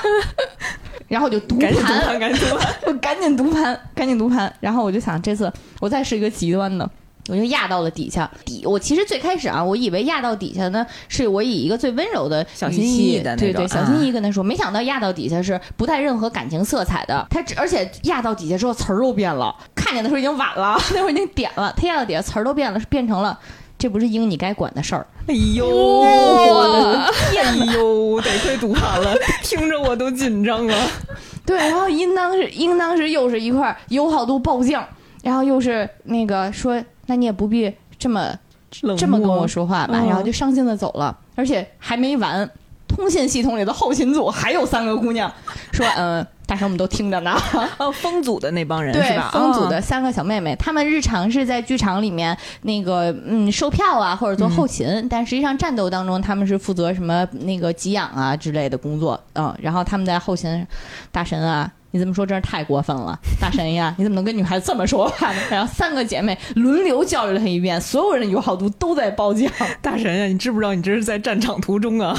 [SPEAKER 4] 然后我就读盘，
[SPEAKER 3] 赶紧读盘，
[SPEAKER 4] 我赶紧读盘，赶紧读盘。然后我就想，这次我再是一个极端的。我就压到了底下底，我其实最开始啊，我以为压到底下呢，是我以一个最温柔的
[SPEAKER 3] 小心翼翼的
[SPEAKER 4] 对对小心翼翼跟他说，没想到压到底下是不带任何感情色彩的。他而且压到底下之后词儿都变了，看见的时候已经晚了，那会儿已经点了。他压到底下词儿都变了，是变成了这不是应你该管的事儿。
[SPEAKER 3] 哎呦，我的天！哎呦，得亏读完了，听着我都紧张了。
[SPEAKER 4] 对，然后应当是应当是又是一块友好度暴降，然后又是那个说。那你也不必这么这么跟我说话吧，然后就伤心的走了，而且还没完，通信系统里的后勤组还有三个姑娘说，嗯，大神我们都听着呢，
[SPEAKER 3] 风组的那帮人
[SPEAKER 4] 是
[SPEAKER 3] 吧？
[SPEAKER 4] 风组的三个小妹妹，她们日常是在剧场里面那个嗯售票啊或者做后勤，但实际上战斗当中他们是负责什么那个给养啊之类的工作，嗯，然后他们在后勤，大神啊。你这么说真是太过分了，大神呀！你怎么能跟女孩子这么说话呢？然后三个姐妹轮流教育了他一遍，所有人的友好度都在暴降。
[SPEAKER 3] 大神呀，你知不知道你这是在战场途中啊？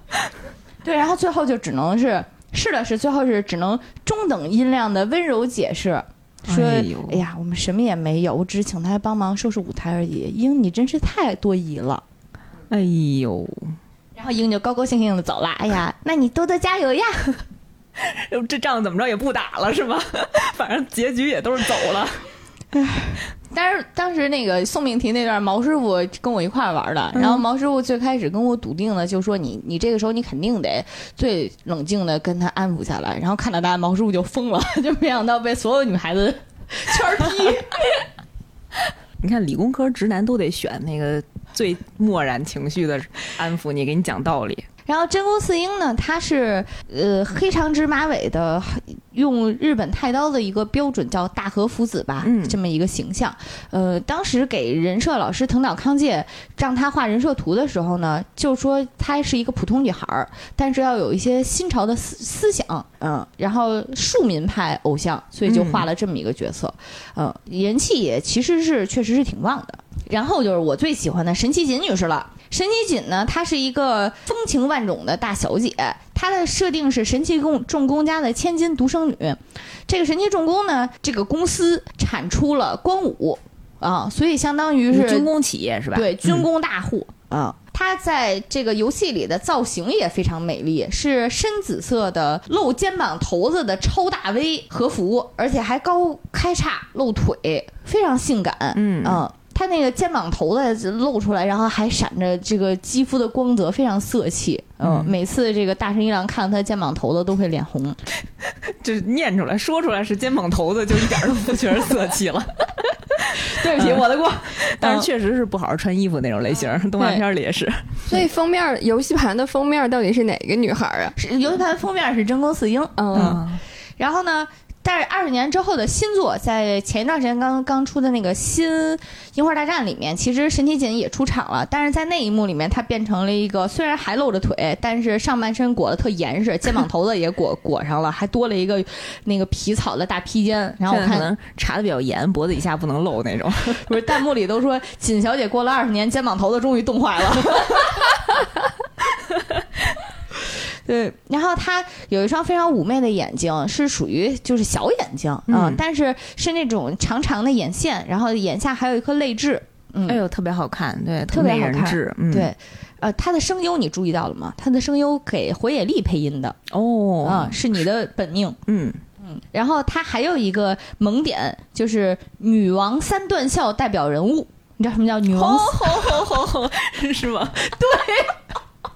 [SPEAKER 4] 对，然后最后就只能是是的是，最后是只能中等音量的温柔解释。说，
[SPEAKER 3] 哎
[SPEAKER 4] 哎呀，我们什么也没有，我只是请他帮忙收拾舞台而已。英，你真是太多疑了。
[SPEAKER 3] 哎呦，
[SPEAKER 4] 然后英就高高兴兴的走了。哎呀，那你多多加油呀！
[SPEAKER 3] 这仗怎么着也不打了是吧？反正结局也都是走了。
[SPEAKER 4] 但是当时那个送命题那段，毛师傅跟我一块儿玩的，然后毛师傅最开始跟我笃定的就说你你这个时候你肯定得最冷静的跟他安抚下来，然后看到他毛师傅就疯了，就没想到被所有女孩子 圈儿踢。
[SPEAKER 3] 你看理工科直男都得选那个最漠然情绪的安抚你，给你讲道理。
[SPEAKER 4] 然后真宫四英呢，他是呃黑长直马尾的，用日本太刀的一个标准叫大和福子吧，
[SPEAKER 3] 嗯
[SPEAKER 4] 这么一个形象。呃，当时给人设老师藤岛康介让他画人设图的时候呢，就说她是一个普通女孩儿，但是要有一些新潮的思思想，嗯，然后庶民派偶像，所以就画了这么一个角色，嗯，人气也其实是确实是挺旺的。然后就是我最喜欢的神崎锦女士了。神崎锦呢，她是一个风情万种的大小姐，她的设定是神崎重重工家的千金独生女。这个神崎重工呢，这个公司产出了光武啊，所以相当于是
[SPEAKER 3] 军工企业是吧？
[SPEAKER 4] 对，军
[SPEAKER 3] 嗯
[SPEAKER 4] 工大户啊。她在这个游戏里的造型也非常美丽，是深紫色的露肩膀头子的超大 V 和服，而且还高开叉露腿，非常性感。
[SPEAKER 3] 嗯
[SPEAKER 4] 嗯，她那个肩膀头子露出来，然后还闪着这个肌肤的光泽，非常色气。嗯，
[SPEAKER 3] 嗯
[SPEAKER 4] 每次这个大神一郎看到他肩膀头子都会脸红。
[SPEAKER 3] 就是念出来说出来是肩膀头子，就一点都不觉得色气了。
[SPEAKER 4] 对不起，我的锅。
[SPEAKER 3] 但是确实是不好好穿衣服那种类型，动画片里也是。
[SPEAKER 2] 所以封面游戏盘的封面到底是哪个女孩啊？
[SPEAKER 4] 是游戏盘封面是真宫四英。
[SPEAKER 2] 嗯，
[SPEAKER 4] 然后呢，但是二十年之后的新作，在前一段时间刚刚出的那个新《樱花大战》里面，其实神崎锦也出场了，但是在那一幕里面，她变成了一个虽然还露着腿，但是上半身裹得特严实，肩膀头子也裹裹上了，还多了一个那个皮草的大披肩。然后我看
[SPEAKER 3] 能 查的比较严，脖子以下不能露那种。
[SPEAKER 4] 不是弹幕里都说锦小姐过了二十年，肩膀头子终于冻坏了。对，然后她有一双非常妩媚的眼睛，是属于就是小眼睛啊、
[SPEAKER 3] 嗯
[SPEAKER 4] 但是是那种长长的眼线，然后眼下还有一颗泪痣。嗯，
[SPEAKER 3] 哎呦，特别好看，对，
[SPEAKER 4] 特别好看，
[SPEAKER 3] 嗯，
[SPEAKER 4] 对，呃，她的声优你注意到了吗？她的声优给火野丽配音的
[SPEAKER 3] 哦，
[SPEAKER 4] 啊、是你的本命。
[SPEAKER 3] 嗯嗯，
[SPEAKER 4] 然后她还有一个萌点，就是女王三段笑代表人物。你知道什么叫女王
[SPEAKER 3] 吼吼吼吼吼，是吗？对，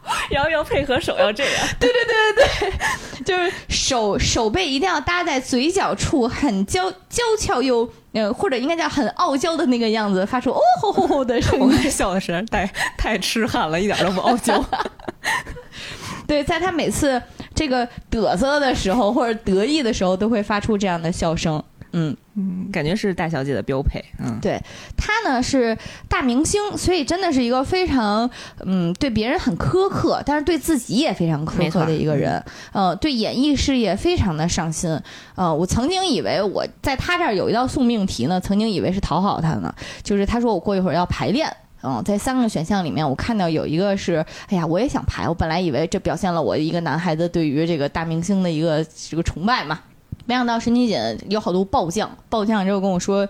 [SPEAKER 3] 然后要配合手要这样，对对对对对
[SPEAKER 4] 就是手手背一定要搭在嘴角处，很娇娇俏又呃，或者应该叫很傲娇的那个样子，发出哦吼吼吼的声
[SPEAKER 3] 我
[SPEAKER 4] 音。
[SPEAKER 3] 笑的是太太痴汉了，一点都不傲娇。
[SPEAKER 4] 对，在他每次这个嘚瑟的时候或者得意的时候，都会发出这样的笑声。嗯，
[SPEAKER 3] 嗯，感觉是大小姐的标配。嗯，
[SPEAKER 4] 对她呢是大明星，所以真的是一个非常嗯对别人很苛刻，但是对自己也非常苛刻的一个人。呃，对演艺事业非常的上心。呃，我曾经以为我在她这儿有一道送命题呢，曾经以为是讨好她呢，就是她说我过一会儿要排练。嗯，在三个选项里面，我看到有一个是，哎呀，我也想排。我本来以为这表现了我一个男孩子对于这个大明星的一个这个崇拜嘛，没想到神奇姐有好多暴将，暴将之后跟我说，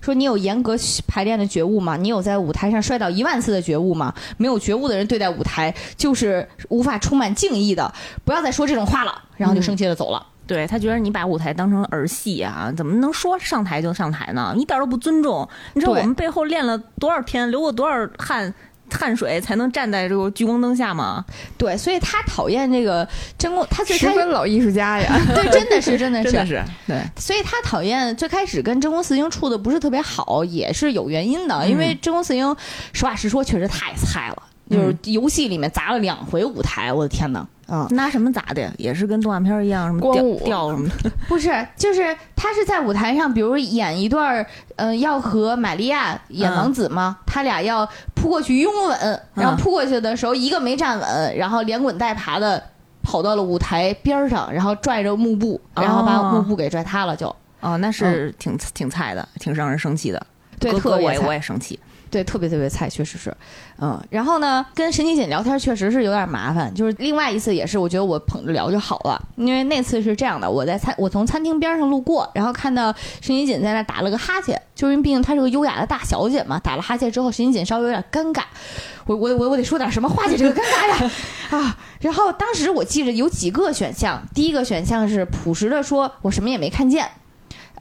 [SPEAKER 4] 说你有严格排练的觉悟吗？你有在舞台上摔倒一万次的觉悟吗？没有觉悟的人对待舞台就是无法充满敬意的，不要再说这种话了。然后就生气的走了。
[SPEAKER 3] 对他觉得你把舞台当成儿戏啊，怎么能说上台就上台呢？一点都不尊重。你知道我们背后练了多少天，流过多少汗汗水，才能站在这个聚光灯下吗？
[SPEAKER 4] 对，所以他讨厌这个真空，他最
[SPEAKER 2] 十
[SPEAKER 4] 开始
[SPEAKER 2] 老艺术家呀。
[SPEAKER 4] 对，真的是真的是
[SPEAKER 3] 真的是对，
[SPEAKER 4] 所以他讨厌最开始跟真空四英处的不是特别好，也是有原因的。
[SPEAKER 3] 嗯
[SPEAKER 4] 因为真空四英实话实说，确实太菜了，就是游戏里面砸了两回舞台，我的天哪！啊，
[SPEAKER 3] 拿什么砸的呀？也是跟动画片一样，什么掉
[SPEAKER 2] 光舞
[SPEAKER 3] 掉什么的。
[SPEAKER 4] 不是，就是他是在舞台上，比如演一段儿，呃，要和玛利亚演王子嘛，他俩要扑过去拥吻，然后扑过去的时候，一个没站稳，然后连滚带爬的跑到了舞台边儿上，然后拽着幕布，然后把
[SPEAKER 3] 哦
[SPEAKER 4] 幕布给拽塌了就，
[SPEAKER 3] 哦，那是挺挺菜的，挺让人生气的。
[SPEAKER 4] 对，
[SPEAKER 3] 哥哥我也
[SPEAKER 4] 特别菜
[SPEAKER 3] 我也生气。
[SPEAKER 4] 对，特别特别菜，确实是，嗯。然后呢，跟神奇锦聊天确实是有点麻烦，就是另外一次也是，我觉得我捧着聊就好了，因为那次是这样的，我在餐我从餐厅边上路过，然后看到神奇锦在那打了个哈欠，就是因为毕竟她是个优雅的大小姐嘛，打了哈欠之后，神奇锦稍微有点尴尬，我我我我得说点什么化解这个尴尬呀 啊！然后当时我记着有几个选项，第一个选项是朴实的说，我什么也没看见。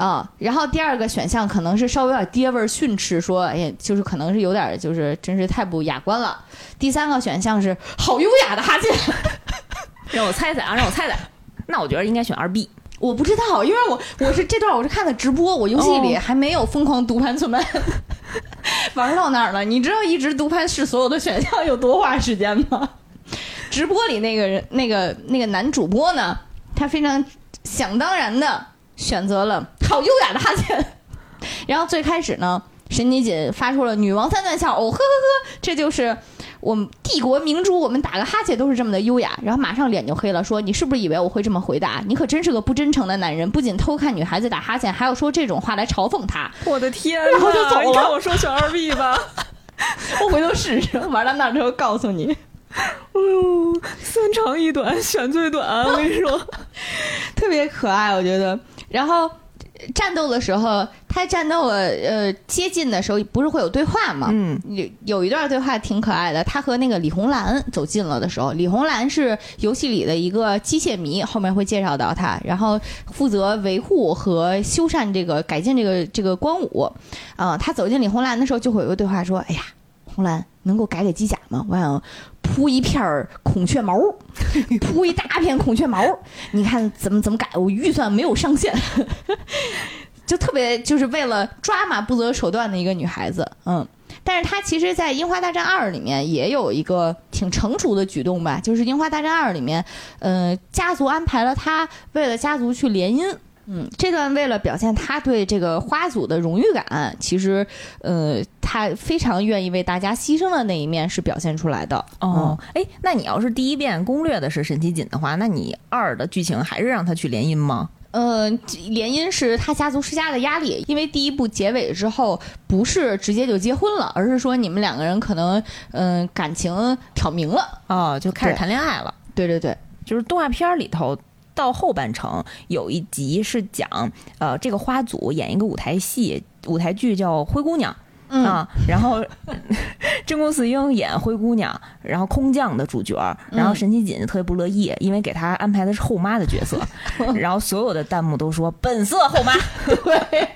[SPEAKER 4] 啊，然后第二个选项可能是稍微有点爹味儿训斥，说，哎呀，就是可能是有点，就是真是太不雅观了。第三个选项是好优雅的哈欠，
[SPEAKER 3] 让我猜猜啊，让我猜猜，那我觉得应该选二 B。
[SPEAKER 4] 我不知道，因为我我是这段我是看的直播，我游戏里还没有疯狂读盘存盘玩到那儿了。你知道一直读盘是所有的选项有多花时间吗？直播里那个人，那个那个男主播呢，他非常想当然的。选择了好优雅的哈欠，然后最开始呢，神妮姐发出了女王三段笑，哦呵呵呵，这就是我们帝国明珠，我们打个哈欠都是这么的优雅，然后马上脸就黑了，说你是不是以为我会这么回答？你可真是个不真诚的男人，不仅偷看女孩子打哈欠，还要说这种话来嘲讽她。
[SPEAKER 3] 我的天，
[SPEAKER 4] 然后就走了。你
[SPEAKER 3] 看我说选二 B 吧，
[SPEAKER 4] 我回头试试，玩到那之后告诉你。
[SPEAKER 3] 哎呦，三长一短，选最短，我跟你说，
[SPEAKER 4] 特别可爱，我觉得。然后战斗的时候，他战斗呃接近的时候，不是会有对话吗？
[SPEAKER 3] 嗯，
[SPEAKER 4] 有有一段对话挺可爱的。他和那个李红兰走近了的时候，李红兰是游戏里的一个机械迷，后面会介绍到他，然后负责维护和修缮这个改进这个这个光武。啊，他走进李红兰的时候，就会有个对话说：“哎呀，红兰能够改改机甲吗？我想。”铺一片孔雀毛，铺一大片孔雀毛，你看怎么怎么改？我预算没有上限，就特别就是为了抓马不择手段的一个女孩子，嗯。但是她其实，在《樱花大战二》里面也有一个挺成熟的举动吧，就是《樱花大战二》里面，嗯，家族安排了她为了家族去联姻。嗯，这段为了表现他对这个花组的荣誉感，其实，呃，他非常愿意为大家牺牲的那一面是表现出来的。
[SPEAKER 3] 哦，哎，那你要是第一遍攻略的是神奇锦的话，那你二的剧情还是让他去联姻吗？
[SPEAKER 4] 呃，联姻是他家族施加的压力，因为第一部结尾之后不是直接就结婚了，而是说你们两个人可能，嗯，感情挑明了
[SPEAKER 3] 啊，就开始谈恋爱了。
[SPEAKER 4] 对对对，
[SPEAKER 3] 就是动画片里头。到后半程有一集是讲，呃，这个花组演一个舞台戏，舞台剧叫《灰姑娘》啊，然后真宫四英演灰姑娘，然后空降的主角，然后神奇锦特别不乐意，因为给他安排的是后妈的角色，然后所有的弹幕都说本色后妈，
[SPEAKER 4] 对，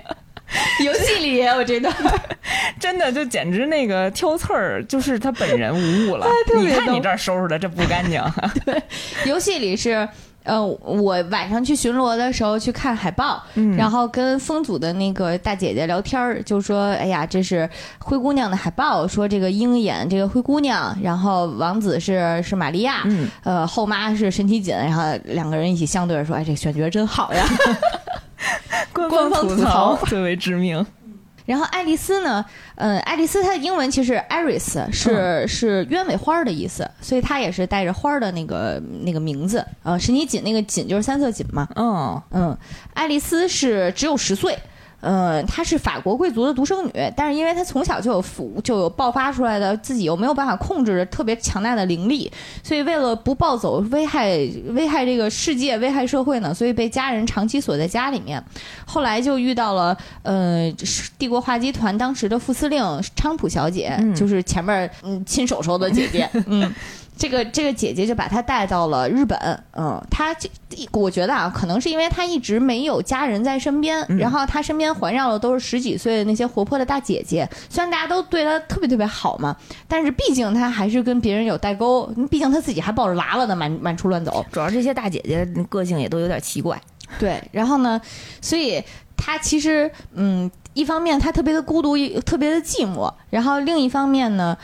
[SPEAKER 4] 游戏里也有这段，
[SPEAKER 3] 真的就简直那个挑刺儿，就是他本人无误了。你看你这儿收拾的这不干净，
[SPEAKER 4] 对，游戏里是。呃，我晚上去巡逻的时候去看海报，然后跟风组的那个大姐姐聊天儿，就说：“哎呀，这是灰姑娘的海报，说这个鹰眼这个灰姑娘，然后王子是是玛利亚，呃，后妈是神奇锦，然后两个人一起相对着说：‘哎，这个选角真好呀。’
[SPEAKER 3] 官方吐槽最为致命。”
[SPEAKER 4] 然后爱丽丝呢？呃，爱丽丝她的英文其实 Iris 是是鸢尾花的意思，所以她也是带着花的那个那个名字。呃，神奇锦那个锦就是三色锦嘛。
[SPEAKER 3] 嗯
[SPEAKER 4] 嗯，爱丽丝是只有十岁。嗯，她是法国贵族的独生女，但是因为她从小就有就有爆发出来的自己又没有办法控制的特别强大的灵力，所以为了不暴走危害危害这个世界危害社会呢，所以被家人长期锁在家里面。后来就遇到了呃帝国画集团当时的副司令昌普小姐，就是前面嗯亲手收的姐姐，嗯。这个这个姐姐就把她带到了日本，嗯，她就我觉得啊，可能是因为她一直没有家人在身边，然后她身边环绕的都是十几岁的那些活泼的大姐姐，虽然大家都对她特别特别好嘛，但是毕竟她还是跟别人有代沟，毕竟她自己还抱着娃娃呢，满满处乱走。
[SPEAKER 3] 主要这些大姐姐个性也都有点奇怪，
[SPEAKER 4] 对，然后呢，所以她其实嗯，一方面她特别的孤独，特别的寂寞，然后另一方面呢。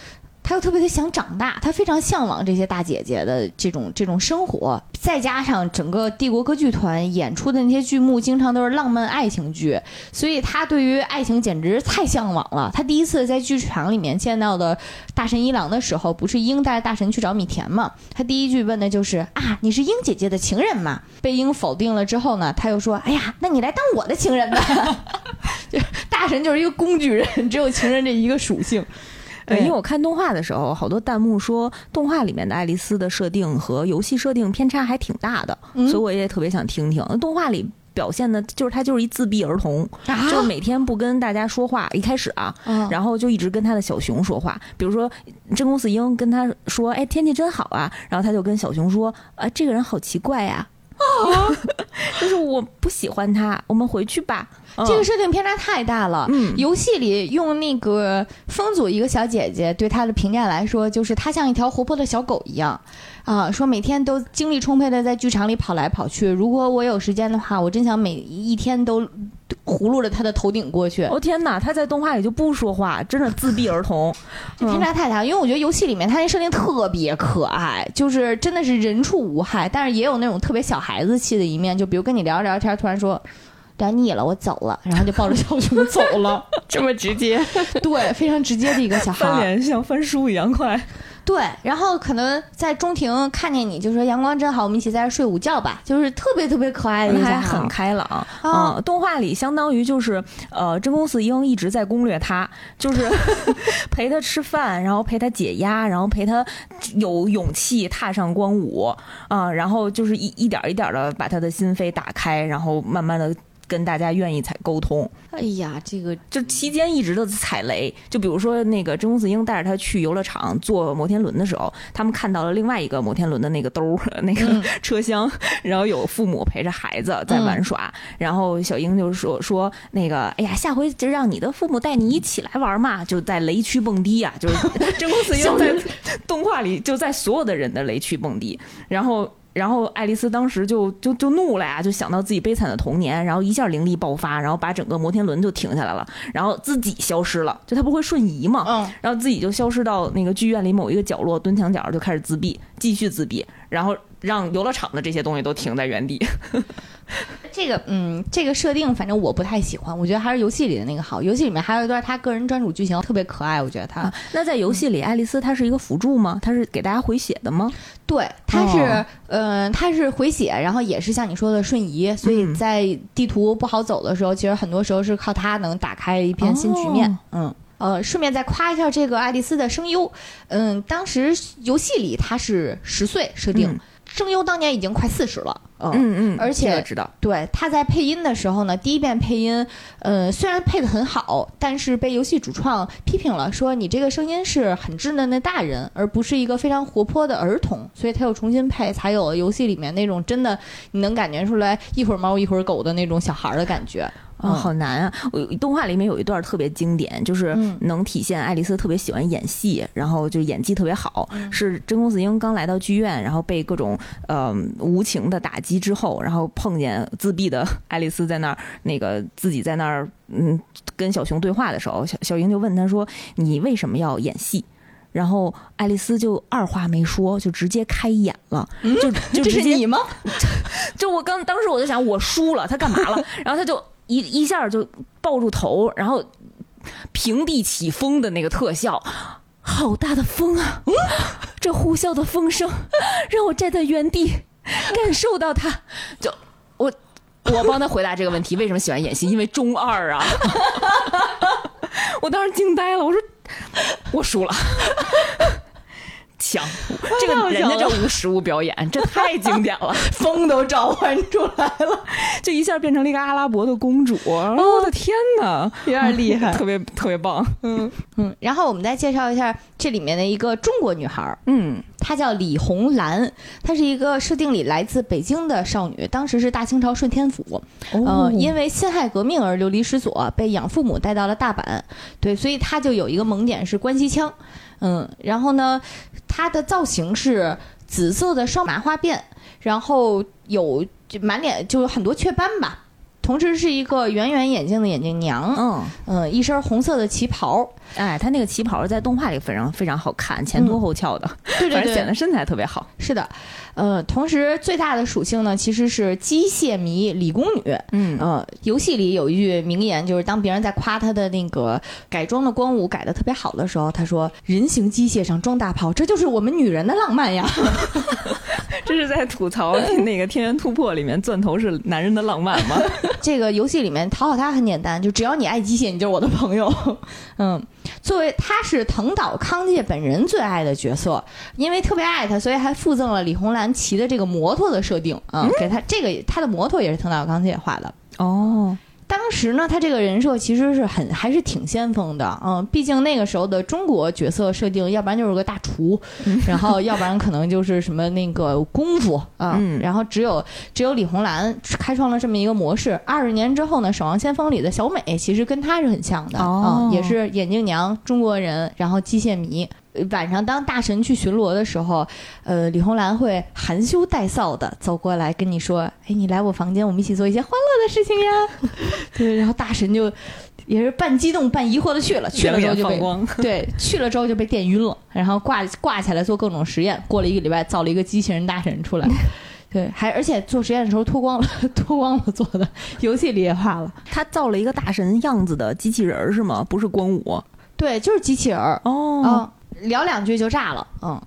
[SPEAKER 4] 他又特别的想长大，他非常向往这些大姐姐的这种这种生活，再加上整个帝国歌剧团演出的那些剧目，经常都是浪漫爱情剧，所以他对于爱情简直太向往了。他第一次在剧场里面见到的大神一郎的时候，不是鹰带着大神去找米田吗？他第一句问的就是啊，你是鹰姐姐的情人吗？被鹰否定了之后呢，他又说，哎呀，那你来当我的情人吧。就大神就是一个工具人，只有情人这一个属性。
[SPEAKER 3] 对，因为我看动画的时候，好多弹幕说动画里面的爱丽丝的设定和游戏设定偏差还挺大的，所以我也特别想听听动画里。表现的就是他就是一自闭儿童，就是每天不跟大家说话。一开始啊，然后就一直跟他的小熊说话。比如说，真宫四英跟他说：“哎，天气真好啊。”然后他就跟小熊说：“啊，这个人好奇怪呀，就是我不喜欢他，我们回去吧。”
[SPEAKER 4] 这个设定偏差太大了。嗯，游戏里用那个风组一个小姐姐对她的评价来说，就是她像一条活泼的小狗一样。啊，说每天都精力充沛的在剧场里跑来跑去。如果我有时间的话，我真想每一天都葫芦着她的头顶过去。
[SPEAKER 3] 哦天哪，她在动画里就不说话，真的自闭儿童，
[SPEAKER 4] 偏差太大。因为我觉得游戏里面她那设定特别可爱，就是真的是人畜无害，但是也有那种特别小孩子气的一面。就比如跟你聊着聊天，突然说聊腻了，我走了，然后就抱着小熊走了，
[SPEAKER 3] 这么直接？
[SPEAKER 4] 对，非常直接的一个小孩，
[SPEAKER 3] 翻脸像翻书一样快。
[SPEAKER 4] 对，然后可能在中庭看见你，就说阳光真好，我们一起在这睡午觉吧，就是特别特别可爱的，
[SPEAKER 3] 还很开朗啊。动画里相当于就是呃，真宫四英一直在攻略他，就是 陪他吃饭，然后陪他解压，然后陪他有勇气踏上光舞啊，然后就是一一点一点的把他的心扉打开，然后慢慢的。跟大家愿意才沟通，
[SPEAKER 4] 哎呀，这个
[SPEAKER 3] 就期间一直都在踩雷。就比如说那个真宫四英带着他去游乐场坐摩天轮的时候，他们看到了另外一个摩天轮的那个兜儿 那个车厢，然后有父母陪着孩子在玩耍，然后小英就说说那个，哎呀，下回就让你的父母带你一起来玩嘛，就在雷区蹦迪啊，就是 真宫四英在动画里就在所有的人的雷区蹦迪，然后。然后爱丽丝当时就就就怒了呀，就想到自己悲惨的童年，然后一下灵力爆发，然后把整个摩天轮就停下来了，然后自己消失了，就她不会瞬移嘛，嗯，然后自己就消失到那个剧院里某一个角落，蹲墙角就开始自闭，继续自闭，然后让游乐场的这些东西都停在原地。
[SPEAKER 4] 这个嗯，这个设定反正我不太喜欢，我觉得还是游戏里的那个好。游戏里面还有一段他个人专属剧情，特别可爱。我觉得他
[SPEAKER 3] 那在游戏里，爱丽丝她是一个辅助吗？她是给大家回血的吗？
[SPEAKER 4] 对，她是嗯，她是回血，然后也是像你说的瞬移，所以在地图不好走的时候，其实很多时候是靠她能打开一片新局面。嗯呃，顺便再夸一下这个爱丽丝的声优，嗯，当时游戏里她是十岁设定。声优当年已经快四十了，
[SPEAKER 3] 嗯嗯，
[SPEAKER 4] 而且
[SPEAKER 3] 知道，
[SPEAKER 4] 对他在配音的时候呢，第一遍配音，呃，虽然配的很好，但是被游戏主创批评了，说你这个声音是很稚嫩的大人，而不是一个非常活泼的儿童，所以他又重新配，才有了游戏里面那种真的你能感觉出来一会儿猫一会儿狗的那种小孩的感觉。
[SPEAKER 3] 啊，好难啊！我动画里面有一段特别经典，就是能体现爱丽丝特别喜欢演戏，然后就演技特别好。是真公子英刚来到剧院，然后被各种呃无情的打击之后，然后碰见自闭的 爱丽丝在那儿，那个自己在那儿嗯跟小熊对话的时候，小小英就问他说：“你为什么要演戏？”然后爱丽丝就二话没说，就直接开演了，就就直接
[SPEAKER 4] 你吗？
[SPEAKER 3] 就我刚当时我就想我输了，他干嘛了？然后他就。一一下就抱住头，然后平地起风的那个特效，好大的风啊！这呼啸的风声让我站在原地，感受到他。就我我帮他回答这个问题：为什么喜欢演戏？因为中二啊！我当时惊呆了，我说我输了。强，这个人家这无实物表演，这太经典了，
[SPEAKER 4] 风都召唤出来了，
[SPEAKER 3] 就一下变成了一个阿拉伯的公主，我的天哪，
[SPEAKER 4] 有点厉害，
[SPEAKER 3] 特别特别棒，
[SPEAKER 4] 嗯。嗯。然后我们再介绍一下这里面的一个中国女孩，嗯，她叫李红兰，她是一个设定里来自北京的少女，当时是大清朝顺天府，嗯，因为辛亥革命而流离失所，被养父母带到了大阪，对，所以她就有一个萌点是关西腔。嗯，然后呢，她的造型是紫色的双麻花辫，然后有就满脸就有很多雀斑吧，同时是一个圆圆眼睛的眼镜娘，嗯。嗯，一身红色的旗袍，
[SPEAKER 3] 哎，她那个旗袍在动画里非常非常好看，前凸后翘的，
[SPEAKER 4] 对对对，
[SPEAKER 3] 显得身材特别好。
[SPEAKER 4] 是的，呃，同时最大的属性呢，其实是机械迷理工女。
[SPEAKER 3] 嗯
[SPEAKER 4] 呃，游戏里有一句名言，就是当别人在夸他的那个改装的光武改的特别好的时候，他说：“人形机械上装大炮，这就是我们女人的浪漫呀。
[SPEAKER 3] 这是在吐槽那个《天元突破》里面钻头是男人的浪漫吗？”
[SPEAKER 4] 这个游戏里面讨好他很简单，就只要你爱机械，你就是我的朋友。嗯，作为他是藤岛康介本人最爱的角色，因为特别爱他，所以还附赠了李红兰骑的这个摩托的设定啊、给他这个他的摩托也是藤岛康介画的。
[SPEAKER 3] 哦，
[SPEAKER 4] 当时呢，他这个人设其实是很还是挺先锋的，嗯，毕竟那个时候的中国角色设定，要不然就是个大厨，然后要不然可能就是什么那个功夫啊，
[SPEAKER 3] 嗯
[SPEAKER 4] 然后只有只有李红兰开创了这么一个模式。二十年之后呢，《守望先锋》里的小美其实跟她是很像的，
[SPEAKER 3] 哦
[SPEAKER 4] 嗯，也是眼镜娘，中国人，然后机械迷。呃晚上当大神去巡逻的时候，呃，李红兰会含羞带臊的走过来跟你说：“哎，你来我房间，我们一起做一些欢乐的事情呀。”对，然后大神就也是半激动半疑惑的去了，去了之后就被
[SPEAKER 3] 光。
[SPEAKER 4] 对去了之后就被电晕了，然后挂挂起来做各种实验，过了一个礼拜造了一个机器人大神出来。对，还而且做实验的时候脱光了，脱光了做的，游戏里也画了。
[SPEAKER 3] 他造了一个大神样子的机器人儿是吗？不是光武
[SPEAKER 4] 对，就是机器人儿。
[SPEAKER 3] 哦
[SPEAKER 4] 嗯，聊两句就炸了。嗯，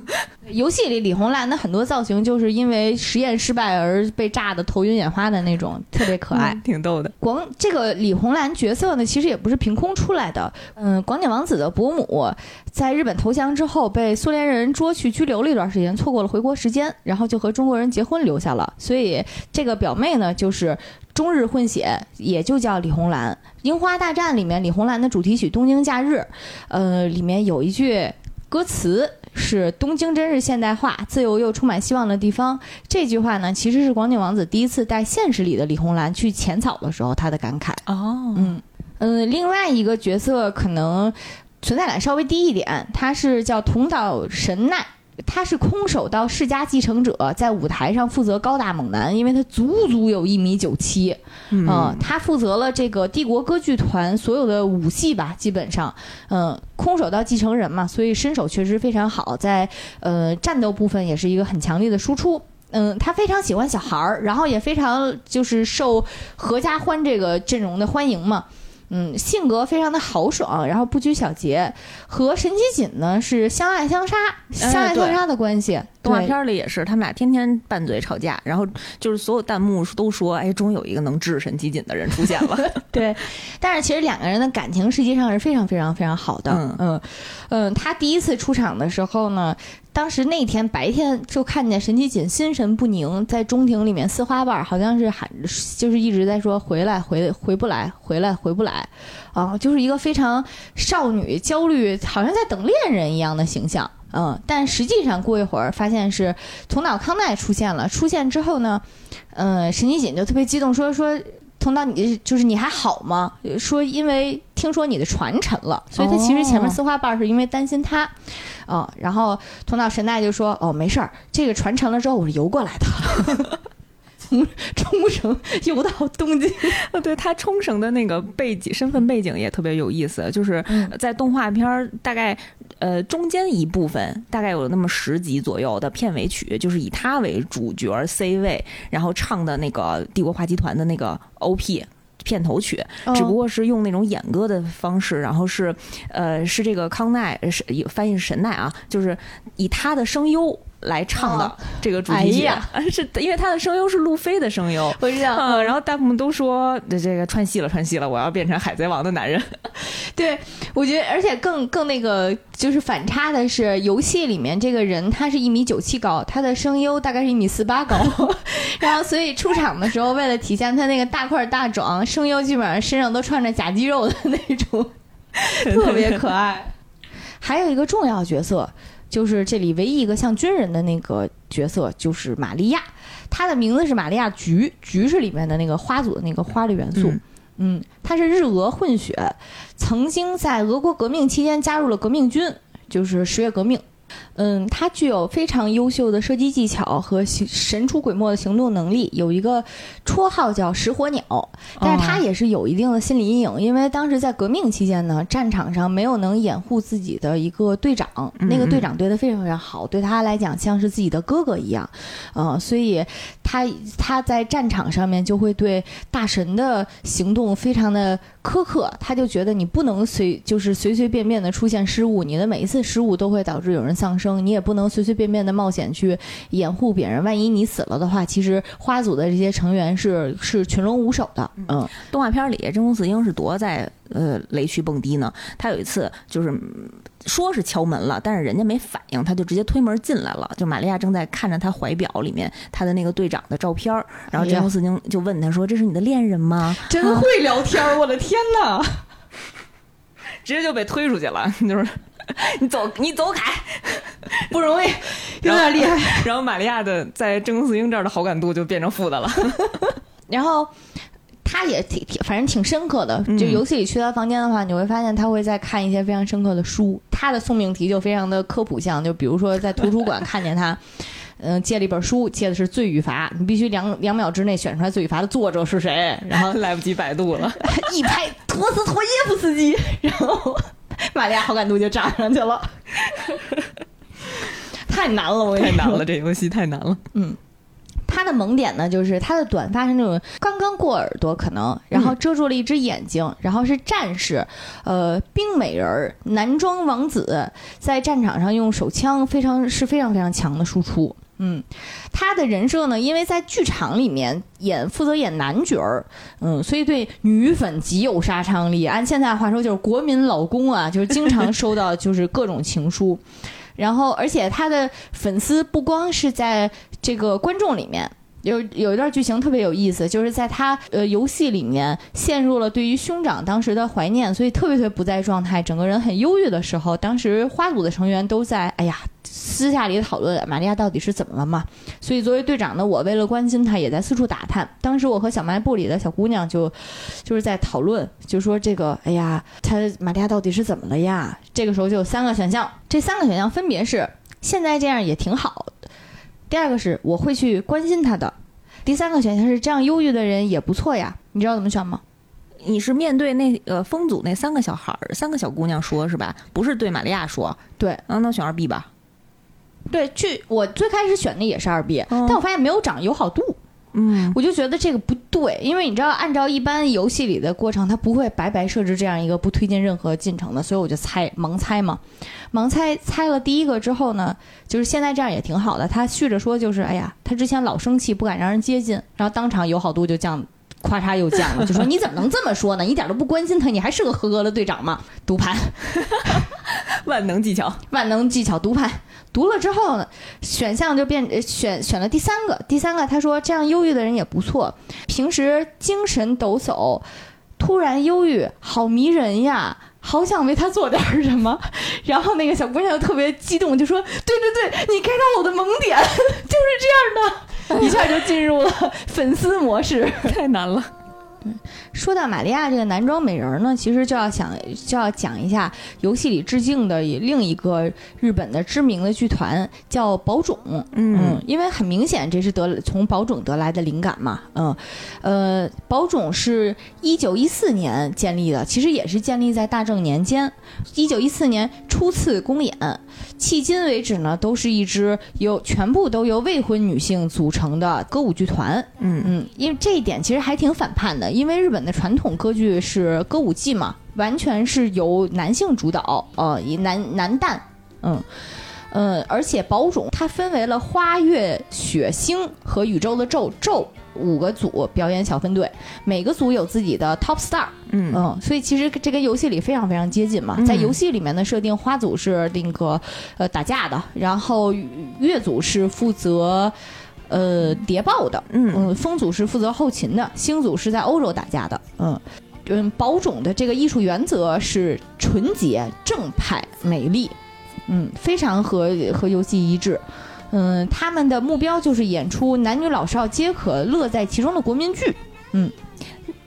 [SPEAKER 4] 游戏里李红兰的很多造型就是因为实验失败而被炸的头晕眼花的那种，特别可爱。
[SPEAKER 3] 嗯挺逗的。
[SPEAKER 4] 广这个李红兰角色呢，其实也不是凭空出来的。嗯，广井王子的伯母在日本投降之后，被苏联人捉去拘留了一段时间，错过了回国时间，然后就和中国人结婚留下了。所以这个表妹呢，就是中日混血，也就叫李红兰。《樱花大战》里面李红兰的主题曲《东京假日》，呃，里面有一句歌词。是东京真是现代化、自由又充满希望的地方。这句话呢，其实是广井王子第一次带现实里的李红兰去浅草的时候他的感慨。
[SPEAKER 3] 哦，
[SPEAKER 4] 嗯嗯，另外一个角色可能存在感稍微低一点，他是叫桐岛神奈。他是空手道世家继承者，在舞台上负责高大猛男，因为他足足有一米九七，嗯，他负责了这个帝国歌剧团所有的武戏吧，基本上，嗯，空手道继承人嘛，所以身手确实非常好，在呃战斗部分也是一个很强烈的输出。嗯，他非常喜欢小孩儿，然后也非常就是受合家欢这个阵容的欢迎嘛。嗯，性格非常的豪爽，然后不拘小节，和神机锦呢是相爱相杀、相爱相杀的关系。
[SPEAKER 3] 动画
[SPEAKER 4] 对
[SPEAKER 3] 片里也是，他们俩天天拌嘴吵架，然后就是所有弹幕都说：“哎，终于有一个能治神机锦的人出现了。
[SPEAKER 4] 对，但是其实两个人的感情实际上是非常非常非常好的。
[SPEAKER 3] 嗯
[SPEAKER 4] 嗯嗯，他第一次出场的时候呢，当时那天白天就看见神奇锦心神不宁，在中庭里面撕花瓣，好像是喊，就是一直在说回来回回不来，回来回不来，啊，就是一个非常少女焦虑，好像在等恋人一样的形象。嗯，但实际上过一会儿发现是桐岛康奈出现了，出现之后呢，嗯，神奇锦就特别激动说说。通道，你就是你还好吗？说因为听说你的船沉了，所以他其实前面撕花瓣儿是因为担心他，嗯、然后通道神奈就说：“哦，没事儿，这个船沉了之后我是游过来的，从冲绳游到东京。”
[SPEAKER 3] 对他冲绳的那个背景、身份背景也特别有意思，就是
[SPEAKER 4] 嗯
[SPEAKER 3] 在动画片儿大概呃中间一部分，大概有那么十集左右的片尾曲，就是以他为主角 C 位，然后唱的那个帝国话集团的那个 OP。片头曲，只不过是用那种演歌的方式，然后是，呃，是这个康奈是翻译是神奈啊，就是以他的声优来唱的
[SPEAKER 4] 哦
[SPEAKER 3] 这个主题曲，
[SPEAKER 4] 哎呀。
[SPEAKER 3] 是因为他的声优是路飞的声优，
[SPEAKER 4] 我知道，
[SPEAKER 3] 嗯，然后弹幕都说这这个串戏了，串戏了，我要变成海贼王的男人。
[SPEAKER 4] 对，我觉得，而且更更那个就是反差的是，游戏里面这个人他是一米九七高，他的声优大概是一米四八高，然后所以出场的时候，为了体现他那个大块大壮，声优基本上身上都穿着假肌肉的那种，特别可爱。还有一个重要角色，就是这里唯一一个像军人的那个角色，就是玛利亚。她的名字是玛利亚菊，菊是里面的那个花组的那个花的元素。
[SPEAKER 3] 嗯
[SPEAKER 4] 嗯，她是日俄混血，曾经在俄国革命期间加入了革命军，就是十月革命。嗯，他具有非常优秀的射击技巧和神出鬼没的行动能力，有一个绰号叫“石火鸟”，但是他也是有一定的心理阴影，因为当时在革命期间呢，战场上没有能掩护自己的一个队长，那个队长对他非常非常好，对他来讲像是自己的哥哥一样，嗯，所以他他在战场上面就会对大神的行动非常的苛刻，他就觉得你不能随就是随随便便的出现失误，你的每一次失误都会导致有人丧生。你也不能随随便便的冒险去掩护别人，万一你死了的话，其实花组的这些成员是是群龙无首的。嗯，
[SPEAKER 3] 动画片里真宫四英是多在呃雷区蹦迪呢。他有一次就是说是敲门了，但是人家没反应，他就直接推门进来了。就玛利亚正在看着他怀表里面他的那个队长的照片，然后真宫四英就问他说：“这是你的恋人吗？”
[SPEAKER 4] 真会聊天，我的天哪！
[SPEAKER 3] 直接就被推出去了，就是 你走，你走开。
[SPEAKER 4] 不容易，有点厉害。
[SPEAKER 3] 然后 玛利亚的在真宫四英这儿的好感度就变成负的了。
[SPEAKER 4] 然后他也挺挺，反正挺深刻的。就游戏里去他房间的话，你会发现他会在看一些非常深刻的书。他的送命题就非常的科普向，就比如说在图书馆看见他，嗯，借了一本书，借的是《罪与罚》，你必须两两秒之内选出来《罪与罚》的作者是谁。然后
[SPEAKER 3] 来不及百度了，
[SPEAKER 4] 一拍托斯托耶夫斯基，然后玛利亚好感度就涨上去了。太难了，我
[SPEAKER 3] 太难了，这游戏太难了。
[SPEAKER 4] 嗯，他的萌点呢，就是他的短发是那种刚刚过耳朵，可能然后遮住了一只眼睛，然后是战士，呃，冰美人儿，男装王子，在战场上用手枪非常是非常非常强的输出。嗯，他的人设呢，因为在剧场里面演负责演男角儿，嗯，所以对女粉极有杀伤力。按现在话说，就是国民老公啊，就是经常收到就是各种情书。然后，而且他的粉丝不光是在这个观众里面。有有一段剧情特别有意思，就是在他呃游戏里面陷入了对于兄长当时的怀念，所以特别特别不在状态，整个人很忧郁的时候，当时花组的成员都在哎呀私下里讨论玛利亚到底是怎么了嘛。所以作为队长的我，为了关心他，也在四处打探。当时我和小卖部里的小姑娘就就是在讨论，就说这个哎呀，他玛利亚到底是怎么了呀？这个时候就有三个选项，这三个选项分别是现在这样也挺好。第二个是我会去关心他的，第三个选项是这样忧郁的人也不错呀，你知道怎么选吗？
[SPEAKER 3] 你是面对那呃风组那三个小孩儿、三个小姑娘说，是吧？不是对玛利亚说。
[SPEAKER 4] 对，
[SPEAKER 3] 嗯，那选二 B 吧。
[SPEAKER 4] 对，去我最开始选的也是二 B，但我发现没有涨友好度。
[SPEAKER 3] 嗯，
[SPEAKER 4] 我就觉得这个不对，因为你知道，按照一般游戏里的过程，它不会白白设置这样一个不推进任何进程的，所以我就猜盲猜嘛，盲猜猜了第一个之后呢，就是现在这样也挺好的。他续着说，就是哎呀，他之前老生气，不敢让人接近，然后当场友好度就降，咔嚓又降了，就说你怎么能这么说呢？一点都不关心他，你还是个合格的队长吗？读盘，
[SPEAKER 3] 万能技巧，
[SPEAKER 4] 万能技巧，读盘。读了之后呢，选项就变选选了第三个。第三个他说这样忧郁的人也不错，平时精神抖擞，突然忧郁，好迷人呀，好想为他做点什么。然后那个小姑娘就特别激动，就说：“对对对，你 get 到我的萌点，就是这样的，一下就进入了粉丝模式，
[SPEAKER 3] 太难了。”
[SPEAKER 4] 说到玛利亚这个男装美人呢，其实就要想就要讲一下游戏里致敬的另一个日本的知名的剧团，叫宝冢。嗯，因为很明显这是得从宝冢得来的灵感嘛。嗯，呃，宝冢是一九一四年建立的，其实也是建立在大正年间。一九一四年初次公演，迄今为止呢，都是一支由全部都由未婚女性组成的歌舞剧团。
[SPEAKER 3] 嗯
[SPEAKER 4] 嗯，因为这一点其实还挺反叛的，因为日本的传统歌剧是歌舞伎嘛，完全是由男性主导，呃，以男男旦，嗯，呃，而且宝冢它分为了花月雪星和宇宙的宙宙五个组表演小分队，每个组有自己的 top star，
[SPEAKER 3] 嗯
[SPEAKER 4] 嗯，所以其实这跟游戏里非常非常接近嘛，在游戏里面的设定，花组是那个呃打架的，然后月组是负责。呃，谍报的，
[SPEAKER 3] 嗯。
[SPEAKER 4] 嗯，风组是负责后勤的，星组是在欧洲打架的，嗯嗯，宝冢的这个艺术原则是纯洁、正派、美丽，嗯，非常和和游戏一致，嗯，他们的目标就是演出男女老少皆可乐在其中的国民剧，嗯，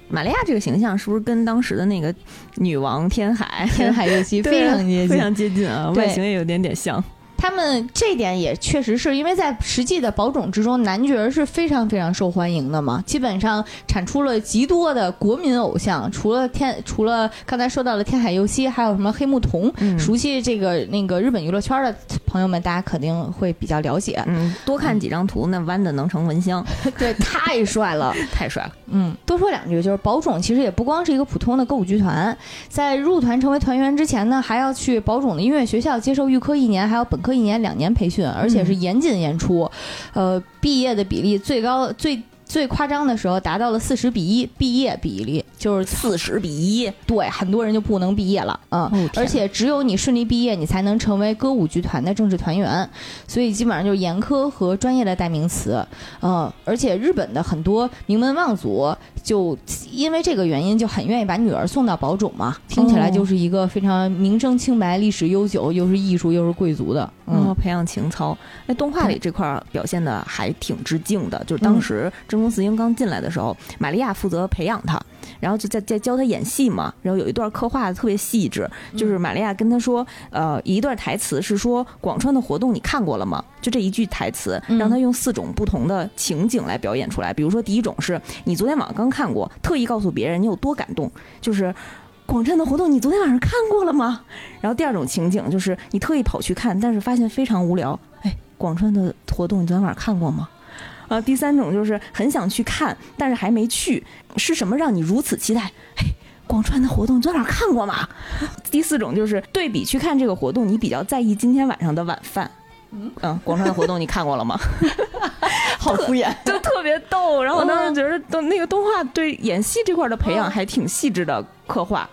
[SPEAKER 3] 玛利亚这个形象是不是跟当时的那个女王天海
[SPEAKER 4] 天海游戏非常接近，
[SPEAKER 3] 非常接近啊，外形也有点点像。
[SPEAKER 4] 他们这点也确实是因为在实际的宝种之中，男角是非常非常受欢迎的嘛，基本上产出了极多的国民偶像，除了天，除了刚才说到了天海佑希，还有什么黑木瞳，
[SPEAKER 3] 嗯
[SPEAKER 4] 熟悉这个那个日本娱乐圈的朋友们，大家肯定会比较了解。
[SPEAKER 3] 嗯，多看几张图，那弯的能成蚊香，
[SPEAKER 4] 对，太帅了。
[SPEAKER 3] 太帅了。
[SPEAKER 4] 嗯，多说两句，就是宝冢其实也不光是一个普通的歌舞剧团，在入团成为团员之前呢，还要去宝冢的音乐学校接受预科一年，还有本科一年两年培训，而且是严谨严出，呃，毕业的比例最高最。最夸张的时候达到了四十比一毕业比例，就是
[SPEAKER 3] 四十比一，
[SPEAKER 4] 对很多人就不能毕业了，嗯，
[SPEAKER 3] 哦
[SPEAKER 4] 而且只有你顺利毕业，你才能成为歌舞剧团的正式团员，所以基本上就是严苛和专业的代名词，嗯，而且日本的很多名门望族就因为这个原因就很愿意把女儿送到宝冢嘛，听起来就是一个非常名声清白、历史悠久，又是艺术又是贵族的，
[SPEAKER 3] 嗯，
[SPEAKER 4] 嗯
[SPEAKER 3] 培养情操。那动画里这块儿表现的还挺致敬的，就是当时真宫四英刚进来的时候，玛利亚负责培养他，然后就在在教他演戏嘛。然后有一段刻画的特别细致，就是玛利亚跟他说，呃，一段台词是说广川的活动你看过了吗？就这一句台词，
[SPEAKER 4] 嗯
[SPEAKER 3] 让他用四种不同的情景来表演出来。比如说第一种是你昨天晚上刚看过，特意告诉别人你有多感动，就是。广川的活动你昨天晚上看过了吗？然后第二种情景就是你特意跑去看，但是发现非常无聊。哎，广川的活动你昨天晚上看过吗？啊，第三种就是很想去看，但是还没去，是什么让你如此期待？哎，广川的活动你昨天晚上看过吗？第四种就是对比去看这个活动，你比较在意今天晚上的晚饭。嗯，广川的活动你看过了吗？
[SPEAKER 4] 好敷衍。
[SPEAKER 3] 就特别逗。然后我当时觉得，动那个动画对演戏这块的培养还挺细致的刻画。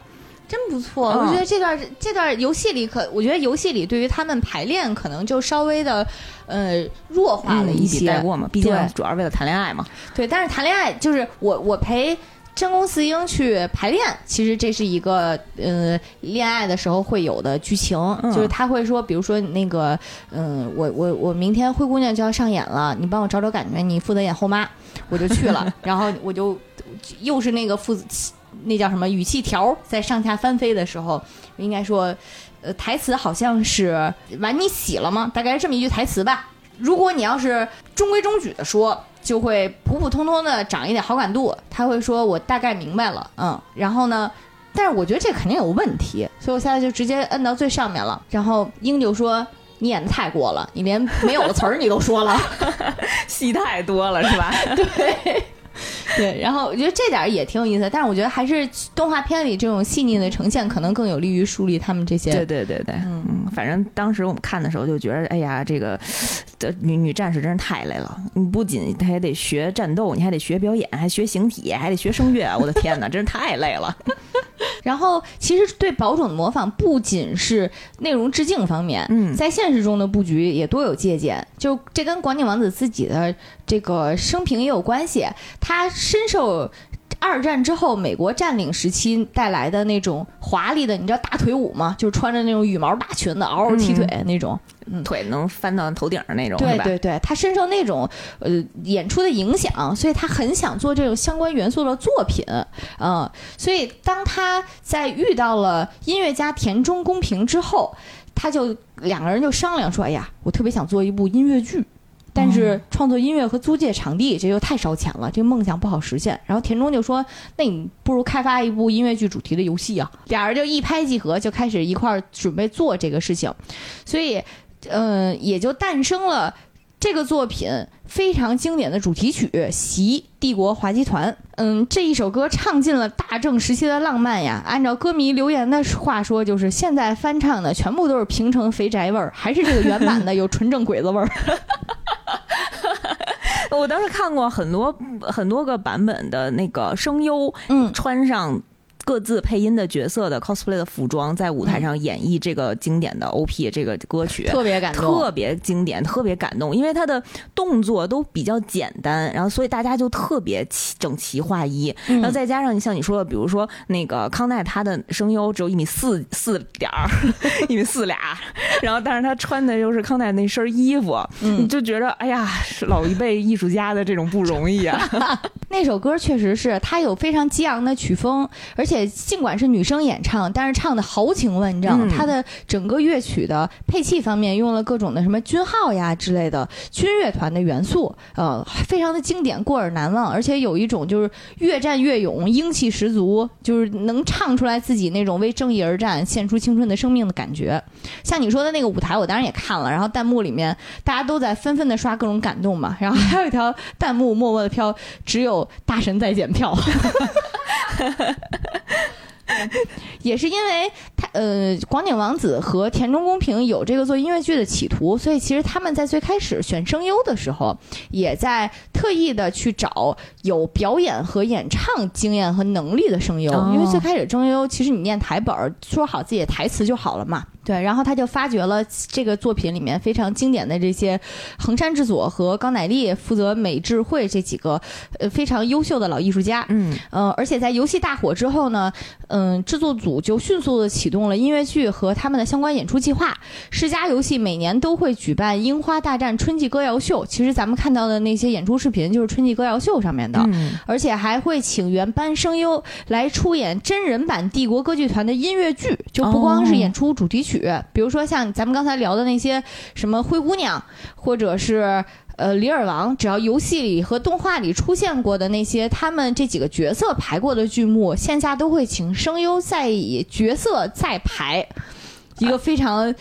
[SPEAKER 4] 真不错，
[SPEAKER 3] 嗯
[SPEAKER 4] 我觉得这段这段游戏里可，我觉得游戏里对于他们排练可能就稍微的，呃，弱化了
[SPEAKER 3] 一笔
[SPEAKER 4] 些。
[SPEAKER 3] 带过嘛，毕竟主要是为了谈恋爱嘛。
[SPEAKER 4] 对，但是谈恋爱就是我我陪真宫四英去排练，其实这是一个呃恋爱的时候会有的剧情，
[SPEAKER 3] 嗯
[SPEAKER 4] 就是他会说，比如说那个嗯、我我我明天灰姑娘就要上演了，你帮我找找感觉，你负责演后妈，我就去了，然后我就又是那个负责那叫什么语气条在上下翻飞的时候，应该说。呃，台词好像是“碗你洗了吗？”大概是这么一句台词吧。如果你要是中规中矩的说，就会普普通通的涨一点好感度。他会说：“我大概明白了。”嗯，然后呢，但是我觉得这肯定有问题，所以我现在就直接摁到最上面了。然后英就说：“你演的太过了，你连没有的词儿你都说了。
[SPEAKER 3] 戏太多了是吧？”
[SPEAKER 4] 对，然后我觉得这点儿也挺有意思，但是我觉得还是动画片里这种细腻的呈现，可能更有利于树立他们这些。
[SPEAKER 3] 对对对对，嗯，反正当时我们看的时候就觉得，哎呀，这个这女女战士真是太累了。你不仅还得学战斗，你还得学表演，还学形体，还得学声乐，我的天哪，真是太累了。
[SPEAKER 4] 然后，其实对宝冢的模仿不仅是内容致敬方面，
[SPEAKER 3] 嗯
[SPEAKER 4] 在现实中的布局也多有借鉴。就这跟广井王子自己的这个生平也有关系，他深受。二战之后，美国占领时期带来的那种华丽的，你知道大腿舞吗？就是穿着那种羽毛大裙子，嗷嗷踢腿那种。
[SPEAKER 3] 腿能翻到头顶上那种？
[SPEAKER 4] 对对对，他深受那种呃演出的影响，所以他很想做这种相关元素的作品，嗯、所以当他在遇到了音乐家田中公平之后，他就两个人就商量说，哎呀，我特别想做一部音乐剧。但是创作音乐和租借场地这就太烧钱了，这个梦想不好实现。然后田中就说：“那你不如开发一部音乐剧主题的游戏啊！”俩人就一拍即合，就开始一块儿准备做这个事情。所以，嗯、也就诞生了这个作品非常经典的主题曲《席帝国滑稽团》。嗯，这一首歌唱尽了大正时期的浪漫呀。按照歌迷留言的话说，就是现在翻唱的全部都是平成肥宅味儿，还是这个原版的有纯正鬼子味儿。
[SPEAKER 3] 我当时看过很多很多个版本的那个声优，
[SPEAKER 4] 嗯
[SPEAKER 3] 穿上。各自配音的角色的 cosplay 的服装，在舞台上演绎这个经典的 OP 这个歌曲，
[SPEAKER 4] 特别感动，
[SPEAKER 3] 特别经典，特别感动，因为他的动作都比较简单，然后所以大家就特别齐整齐划一，
[SPEAKER 4] 嗯。
[SPEAKER 3] 然后再加上你像你说的，比如说那个康奈他的声优只有一米四四点儿，一米四俩，然后但是他穿的又是康奈那身衣服，
[SPEAKER 4] 嗯。
[SPEAKER 3] 你就觉得哎呀，是老一辈艺术家的这种不容易啊。
[SPEAKER 4] 那首歌确实是它有非常激昂的曲风，而且尽管是女生演唱，但是唱的豪情万丈。它的整个乐曲的配器方面用了各种的什么军号呀之类的军乐团的元素，呃，非常的经典，过耳难忘，而且有一种就是越战越勇，英气十足，就是能唱出来自己那种为正义而战、献出青春的生命的感觉。像你说的那个舞台，我当然也看了，然后弹幕里面大家都在纷纷的刷各种感动嘛，然后还有一条弹幕默默的飘，只有大神在检票。也是因为他呃，广井王子和田中公平有这个做音乐剧的企图，所以其实他们在最开始选声优的时候，也在特意的去找有表演和演唱经验和能力的声优，因为最开始声优其实你念台本儿，说好自己的台词就好了嘛。对，然后他就发掘了这个作品里面非常经典的这些横山智佐和高乃丽负责美智慧这几个呃非常优秀的老艺术家。嗯，呃，而且在游戏大火之后呢，嗯，制作组就迅速的启动了音乐剧和他们的相关演出计划。世嘉游戏每年都会举办《樱花大战春季歌谣秀》，其实咱们看到的那些演出视频就是春季歌谣秀上面的，而且还会请原班声优来出演真人版帝国歌剧团的音乐剧，就不光是演出主题曲。曲，比如说像咱们刚才聊的那些什么灰姑娘，或者是呃李尔王，只要游戏里和动画里出现过的那些他们这几个角色排过的剧目，线下都会请声优再以角色再排，一个非常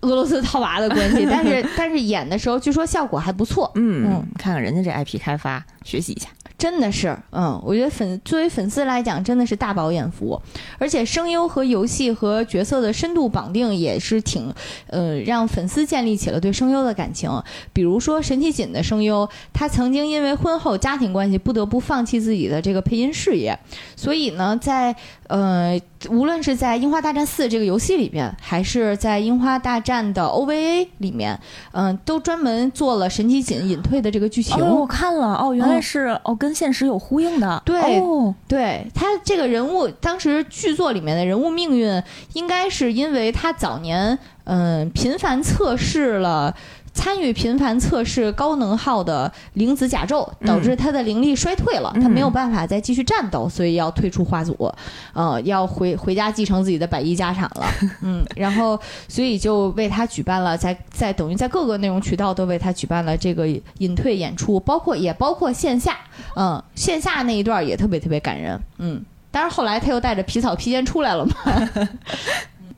[SPEAKER 4] 俄罗斯套娃的关系。但是 但是演的时候，据说效果还不错。
[SPEAKER 3] 嗯嗯，看看人家这 IP 开发，学习一下。
[SPEAKER 4] 真的是，嗯，我觉得粉作为粉丝来讲，真的是大饱眼福，而且声优和游戏和角色的深度绑定也是挺，呃，让粉丝建立起了对声优的感情。比如说神崎锦的声优，他曾经因为婚后家庭关系不得不放弃自己的这个配音事业，所以呢，在呃，无论是在《樱花大战四》这个游戏里面，还是在《樱花大战》的 OVA 里面，嗯，都专门做了神崎锦隐退的这个剧情。
[SPEAKER 3] 我看了，哦，原来是哦，跟。跟现实有呼应的，
[SPEAKER 4] 对，对他这个人物，当时剧作里面的人物命运，应该是因为他早年嗯频繁测试了。参与频繁测试高能耗的灵子甲胄，导致他的灵力衰退了，他没有办法再继续战斗，所以要退出花组，呃，要回回家继承自己的百亿家产了。嗯，然后所以就为他举办了，在在等于在各个内容渠道都为他举办了这个隐退演出，包括也包括线下，嗯，线下那一段也特别特别感人。嗯，但是后来他又带着皮草披肩出来了嘛。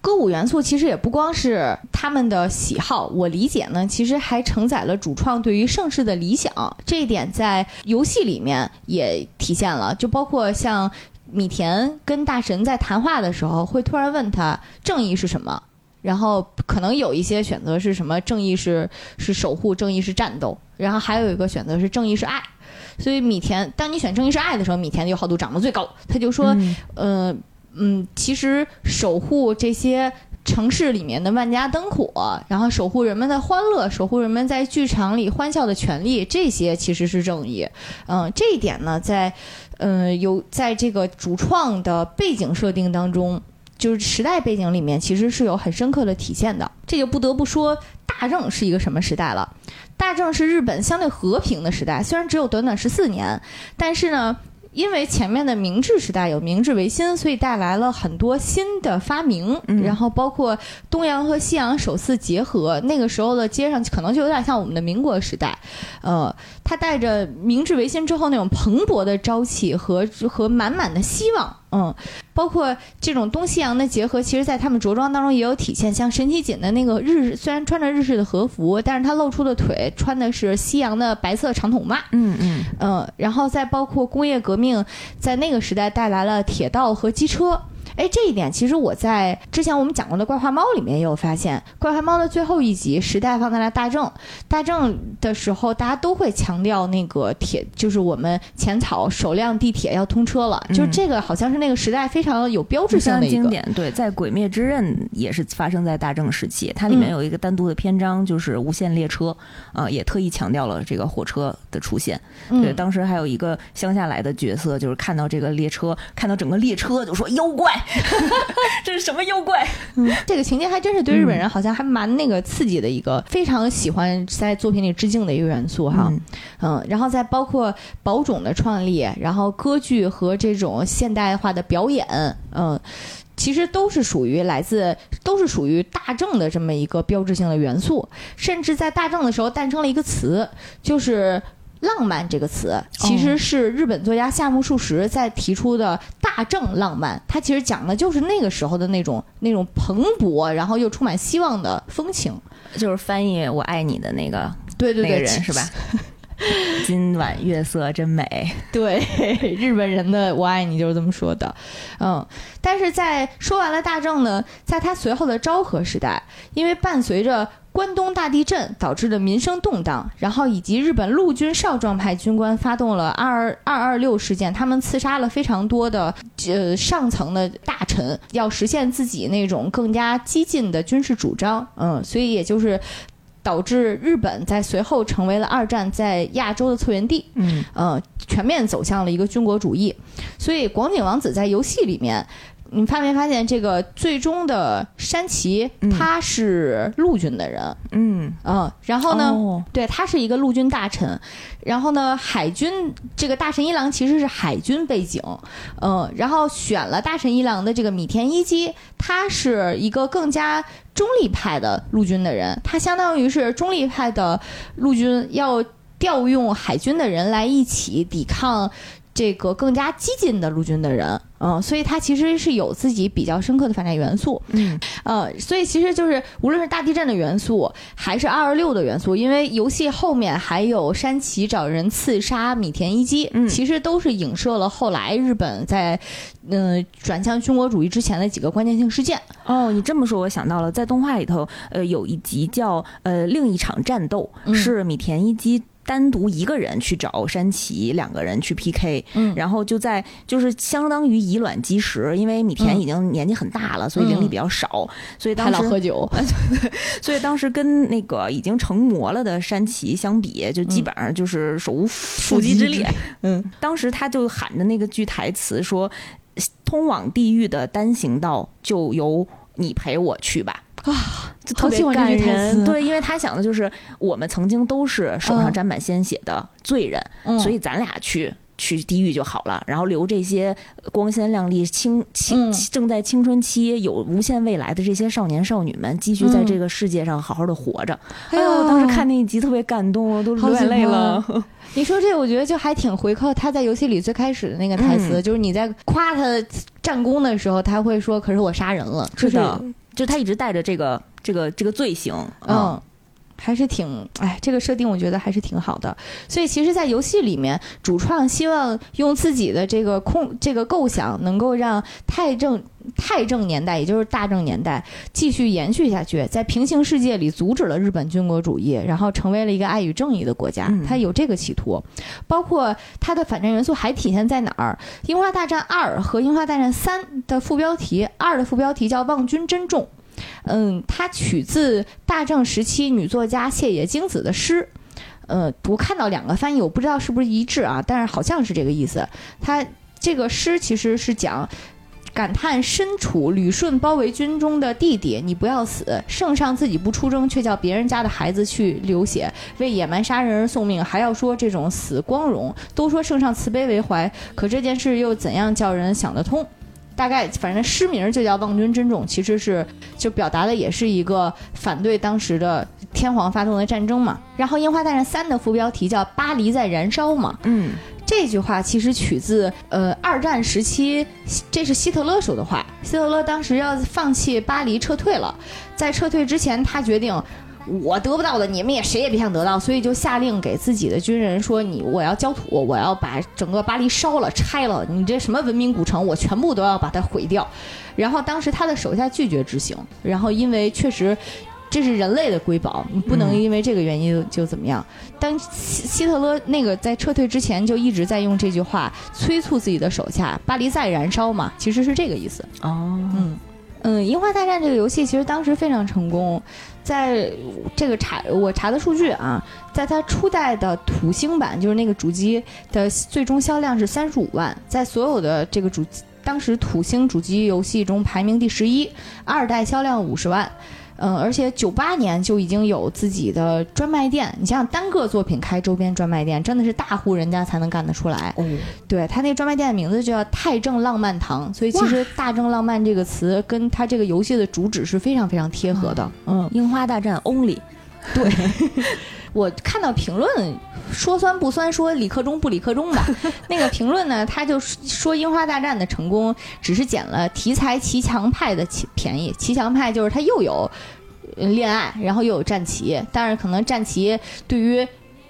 [SPEAKER 4] 歌舞元素其实也不光是他们的喜好，我理解呢，其实还承载了主创对于盛世的理想。这一点在游戏里面也体现了，就包括像米田跟大神在谈话的时候，会突然问他正义是什么，然后可能有一些选择是什么，正义是是守护，正义是战斗，然后还有一个选择是正义是爱。所以米田，当你选正义是爱的时候，米田的友好度涨得最高，他就说，呃。嗯，其实守护这些城市里面的万家灯火，然后守护人们的欢乐，守护人们在剧场里欢笑的权利，这些其实是正义。嗯，这一点呢，在嗯有在这个主创的背景设定当中，就是时代背景里面，其实是有很深刻的体现的。这就不得不说，大正是一个什么时代了？大正是日本相对和平的时代，虽然只有短短十四年，但是呢。因为前面的明治时代有明治维新，所以带来了很多新的发明，然后包括东洋和西洋首次结合。那个时候的街上可能就有点像我们的民国时代，呃，它带着明治维新之后那种蓬勃的朝气和和满满的希望。嗯，包括这种东西洋的结合，其实，在他们着装当中也有体现。像神奇锦的那个日，虽然穿着日式的和服，但是他露出的腿穿的是西洋的白色长筒袜。嗯嗯嗯，然后再包括工业革命在那个时代带来了铁道和机车。哎，这一点其实我在之前我们讲过的《怪话猫》里面也有发现，《怪话猫》的最后一集时代放在了大正，大正的时候大家都会强调那个铁，就是我们浅草首辆地铁要通车了，就是这个好像是那个时代非常有标志性的
[SPEAKER 3] 经典。对，在《鬼灭之刃》也是发生在大正时期，它里面有一个单独的篇章就是无限列车，啊，也特意强调了这个火车的出现。对，当时还有一个乡下来的角色，就是看到这个列车，看到整个列车就说妖怪。这是什么妖怪？
[SPEAKER 4] 这个情节还真是对日本人好像还蛮那个刺激的一个，非常喜欢在作品里致敬的一个元素哈。嗯，然后再包括宝冢的创立，然后歌剧和这种现代化的表演，嗯。其实都是属于来自，都是属于大正的这么一个标志性的元素，甚至在大正的时候诞生了一个词，就是“浪漫”这个词，其实是日本作家夏目漱石在提出的大正浪漫。它其实讲的就是那个时候的那种那种蓬勃，然后又充满希望的风情。
[SPEAKER 3] 就是翻译“我爱你”的那个
[SPEAKER 4] 对对对
[SPEAKER 3] 人是吧？今晚月色真美，
[SPEAKER 4] 对日本人的“我爱你”就是这么说的，嗯。但是在说完了大正呢，在他随后的昭和时代，因为伴随着关东大地震导致的民生动荡，然后以及日本陆军少壮派军官发动了二二二六事件，他们刺杀了非常多的呃上层的大臣，要实现自己那种更加激进的军事主张，嗯，所以也就是。导致日本在随后成为了二战在亚洲的策源地，嗯，呃，全面走向了一个军国主义。所以广井王子在游戏里面。你发没发现这个最终的山崎他是陆军的人，嗯。嗯，然后呢，对他是一个陆军大臣，然后呢，海军这个大臣一郎其实是海军背景，嗯，然后选了大臣一郎的这个米田一基，他是一个更加中立派的陆军的人，他相当于是中立派的陆军要调用海军的人来一起抵抗。这个更加激进的陆军的人，嗯，所以它其实是有自己比较深刻的反战元素，嗯，呃，所以其实就是无论是大地震的元素，还是二二六的元素，因为游戏后面还有山崎找人刺杀米田一基，嗯，其实都是影射了后来日本在嗯转向军国主义之前的几个关键性事件。
[SPEAKER 3] 哦，你这么说，我想到了，在动画里头，呃，有一集叫呃另一场战斗，是米田一基。单独一个人去找山崎，两个人去 PK，嗯，然后就在就是相当于以卵击石，因为米田已经年纪很大了，所以灵力比较少，所以当时
[SPEAKER 4] 老喝酒，
[SPEAKER 3] 所以当时跟那个已经成魔了的山崎相比，就基本上就是手无缚鸡之力。嗯，当时他就喊着那个句台词说：“通往地狱的单行道，就由你陪我去吧。”
[SPEAKER 4] 啊，特别感人。
[SPEAKER 3] 对，因为他想的就是我们曾经都是手上沾满鲜血的罪人，所以咱俩去去地狱就好了，然后留这些光鲜亮丽、青青正在青春期、有无限未来的这些少年少女们，继续在这个世界上好好的活着。哎呦，当时看那一集特别感动，我都流眼泪了。
[SPEAKER 4] 你说这，我觉得就还挺回扣他在游戏里最开始的那个台词，就是你在夸他战功的时候，他会说：“可是我杀人了。”
[SPEAKER 3] 是的。就他一直带着这个这个这个罪行，
[SPEAKER 4] 嗯，还是挺哎，这个设定我觉得还是挺好的。所以其实，在游戏里面，主创希望用自己的这个空这个构想，能够让太正太正年代，也就是大正年代继续延续下去，在平行世界里阻止了日本军国主义，然后成为了一个爱与正义的国家。他有这个企图，包括它的反战元素还体现在哪儿？《樱花大战二》和《樱花大战三》的副标题，二的副标题叫“望君珍重”。嗯，它取自大正时期女作家谢野晶子的诗。呃，我看到两个翻译，我不知道是不是一致啊，但是好像是这个意思。它这个诗其实是讲感叹身处旅顺包围军中的弟弟，你不要死，圣上自己不出征，却叫别人家的孩子去流血，为野蛮杀人而送命，还要说这种死光荣。都说圣上慈悲为怀，可这件事又怎样叫人想得通？大概反正诗名就叫“望君珍重”，其实是就表达的也是一个反对当时的天皇发动的战争嘛。然后《樱花大战三》的副标题叫“巴黎在燃烧”嘛。嗯，这句话其实取自呃二战时期，这是希特勒说的话。希特勒当时要放弃巴黎撤退了，在撤退之前，他决定。我得不到的，你们也谁也别想得到，所以就下令给自己的军人说：“你我要焦土，我要把整个巴黎烧了、拆了，你这什么文明古城，我全部都要把它毁掉。”然后当时他的手下拒绝执行，然后因为确实这是人类的瑰宝，你不能因为这个原因就怎么样。当希希特勒那个在撤退之前就一直在用这句话催促自己的手下：“巴黎在燃烧嘛，其实是这个意思。”哦，嗯嗯，樱花大战这个游戏其实当时非常成功。在这个查我查的数据啊，在它初代的土星版，就是那个主机的最终销量是三十五万，在所有的这个主当时土星主机游戏中排名第十一，二代销量五十万。嗯，而且九八年就已经有自己的专卖店。你想想，单个作品开周边专卖店，真的是大户人家才能干得出来。
[SPEAKER 3] 哦，
[SPEAKER 4] 对他那专卖店的名字就叫太正浪漫堂，所以其实“大正浪漫”这个词跟他这个游戏的主旨是非常非常贴合的。嗯，
[SPEAKER 3] 樱花大战 Only。
[SPEAKER 4] 对，我看到评论说酸不酸，说李克中不李克中吧。那个评论呢，他就说《樱花大战》的成功只是捡了题材骑墙派的便宜。骑墙派就是他又有恋爱，然后又有战旗，但是可能战旗对于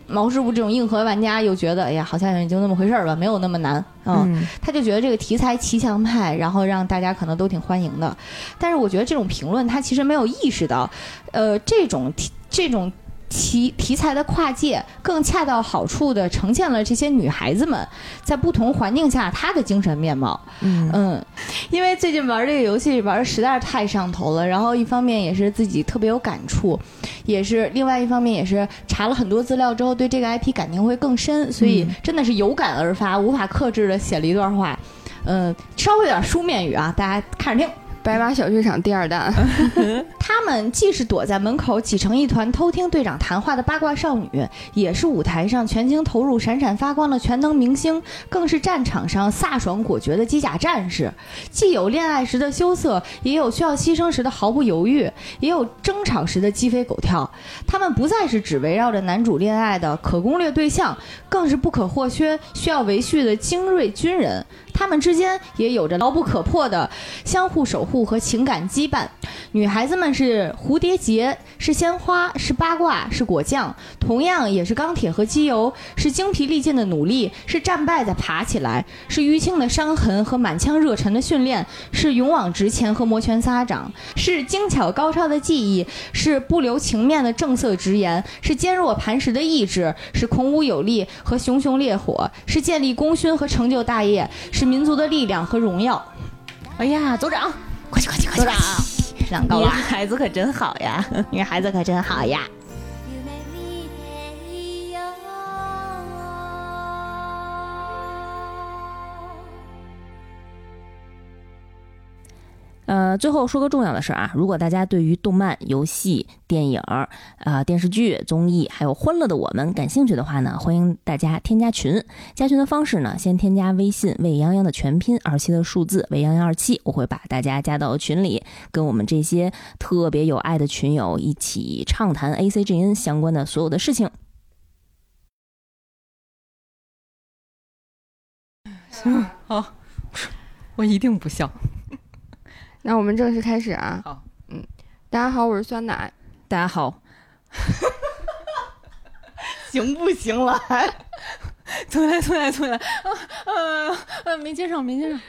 [SPEAKER 4] 毛师傅这种硬核玩家又觉得，哎呀，好像也就那么回事儿吧，没有那么难嗯，他就觉得这个题材骑墙派，然后让大家可能都挺欢迎的。但是我觉得这种评论他其实没有意识到，呃，这种题。这种题题材的跨界，更恰到好处的呈现了这些女孩子们在不同环境下她的精神面貌。嗯嗯，因为最近玩这个游戏玩的实在是太上头了，然后一方面也是自己特别有感触，也是另外一方面也是查了很多资料之后对这个 IP 感情会更深，所以真的是有感而发，无法克制的写了一段话。嗯，稍微有点书面语啊，大家看着听。
[SPEAKER 2] 白马小剧场第二弹，
[SPEAKER 4] 他们既是躲在门口挤成一团偷听队长谈话的八卦少女，也是舞台上全情投入、闪闪发光的全能明星，更是战场上飒爽果决的机甲战士。既有恋爱时的羞涩，也有需要牺牲时的毫不犹豫，也有争吵时的鸡飞狗跳。他们不再是只围绕着男主恋爱的可攻略对象，更是不可或缺、需要维续的精锐军人。他们之间也有着牢不可破的相互守护和情感羁绊。女孩子们是蝴蝶结，是鲜花，是八卦，是果酱，同样也是钢铁和机油，是精疲力尽的努力，是战败再爬起来，是淤青的伤痕和满腔热忱的训练，是勇往直前和摩拳擦掌，是精巧高超的技艺，是不留情面的正色直言，是坚若磐石的意志，是孔武有力和熊熊烈火，是建立功勋和成就大业。民族的力量和荣耀。
[SPEAKER 3] 哎呀，组长，
[SPEAKER 4] 快去快去快去！组
[SPEAKER 3] 长，长高了，孩子可真好呀，
[SPEAKER 4] 女孩子可真好呀。
[SPEAKER 3] 呃，最后说个重要的事儿啊，如果大家对于动漫、游戏、电影、啊电视剧、综艺，还有《欢乐的我们》感兴趣的话呢，欢迎大家添加群。加群的方式呢，先添加微信“魏洋洋”的全拼，二七的数字“魏洋洋二七”，我会把大家加到群里，跟我们这些特别有爱的群友一起畅谈 A C G N 相关的所有的事情。
[SPEAKER 2] 行，好，我一定不笑。那我们正式开始啊！
[SPEAKER 3] 好，
[SPEAKER 2] 嗯，大家好，我是酸奶。
[SPEAKER 3] 大家好，
[SPEAKER 4] 行不行了？
[SPEAKER 3] 重来，重来，重来！啊啊没接上，没接上。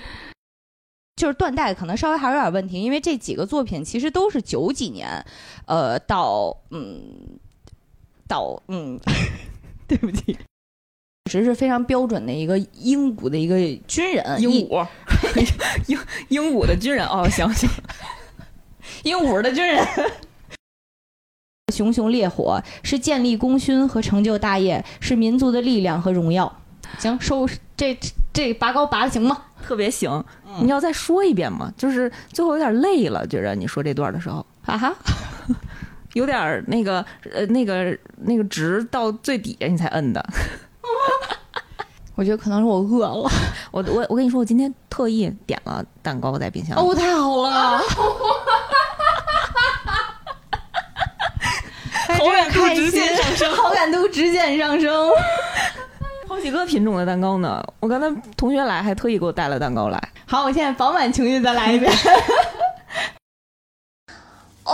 [SPEAKER 4] 就是断代，可能稍微还有点问题，因为这几个作品其实都是九几年，呃，到嗯，到嗯，对不起。确实是非常标准的一个英武的一个军人，
[SPEAKER 3] 英武，英英武的军人哦，行行，
[SPEAKER 4] 英武的军人，熊熊烈火是建立功勋和成就大业，是民族的力量和荣耀。行，收这这拔高拔的行吗？
[SPEAKER 3] 特别行，你要再说一遍吗？就是最后有点累了，觉着你说这段的时候，
[SPEAKER 4] 啊哈，
[SPEAKER 3] 有点那个呃那个那个值到最底下你才摁的。
[SPEAKER 4] 我觉得可能是我饿了。
[SPEAKER 3] 我我我跟你说，我今天特意点了蛋糕在冰箱。
[SPEAKER 4] 哦，太好了！
[SPEAKER 3] 好感度直线上升，
[SPEAKER 4] 好感度直线上升。
[SPEAKER 3] 好几个品种的蛋糕呢。我刚才同学来还特意给我带了蛋糕来。
[SPEAKER 4] 好，我现在饱满情绪再来一遍。哦。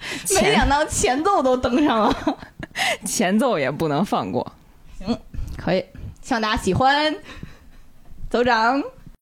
[SPEAKER 4] 没想到前奏都登上了，
[SPEAKER 3] 前奏也不能放过。
[SPEAKER 4] 行，可以。希望大家喜欢。走长。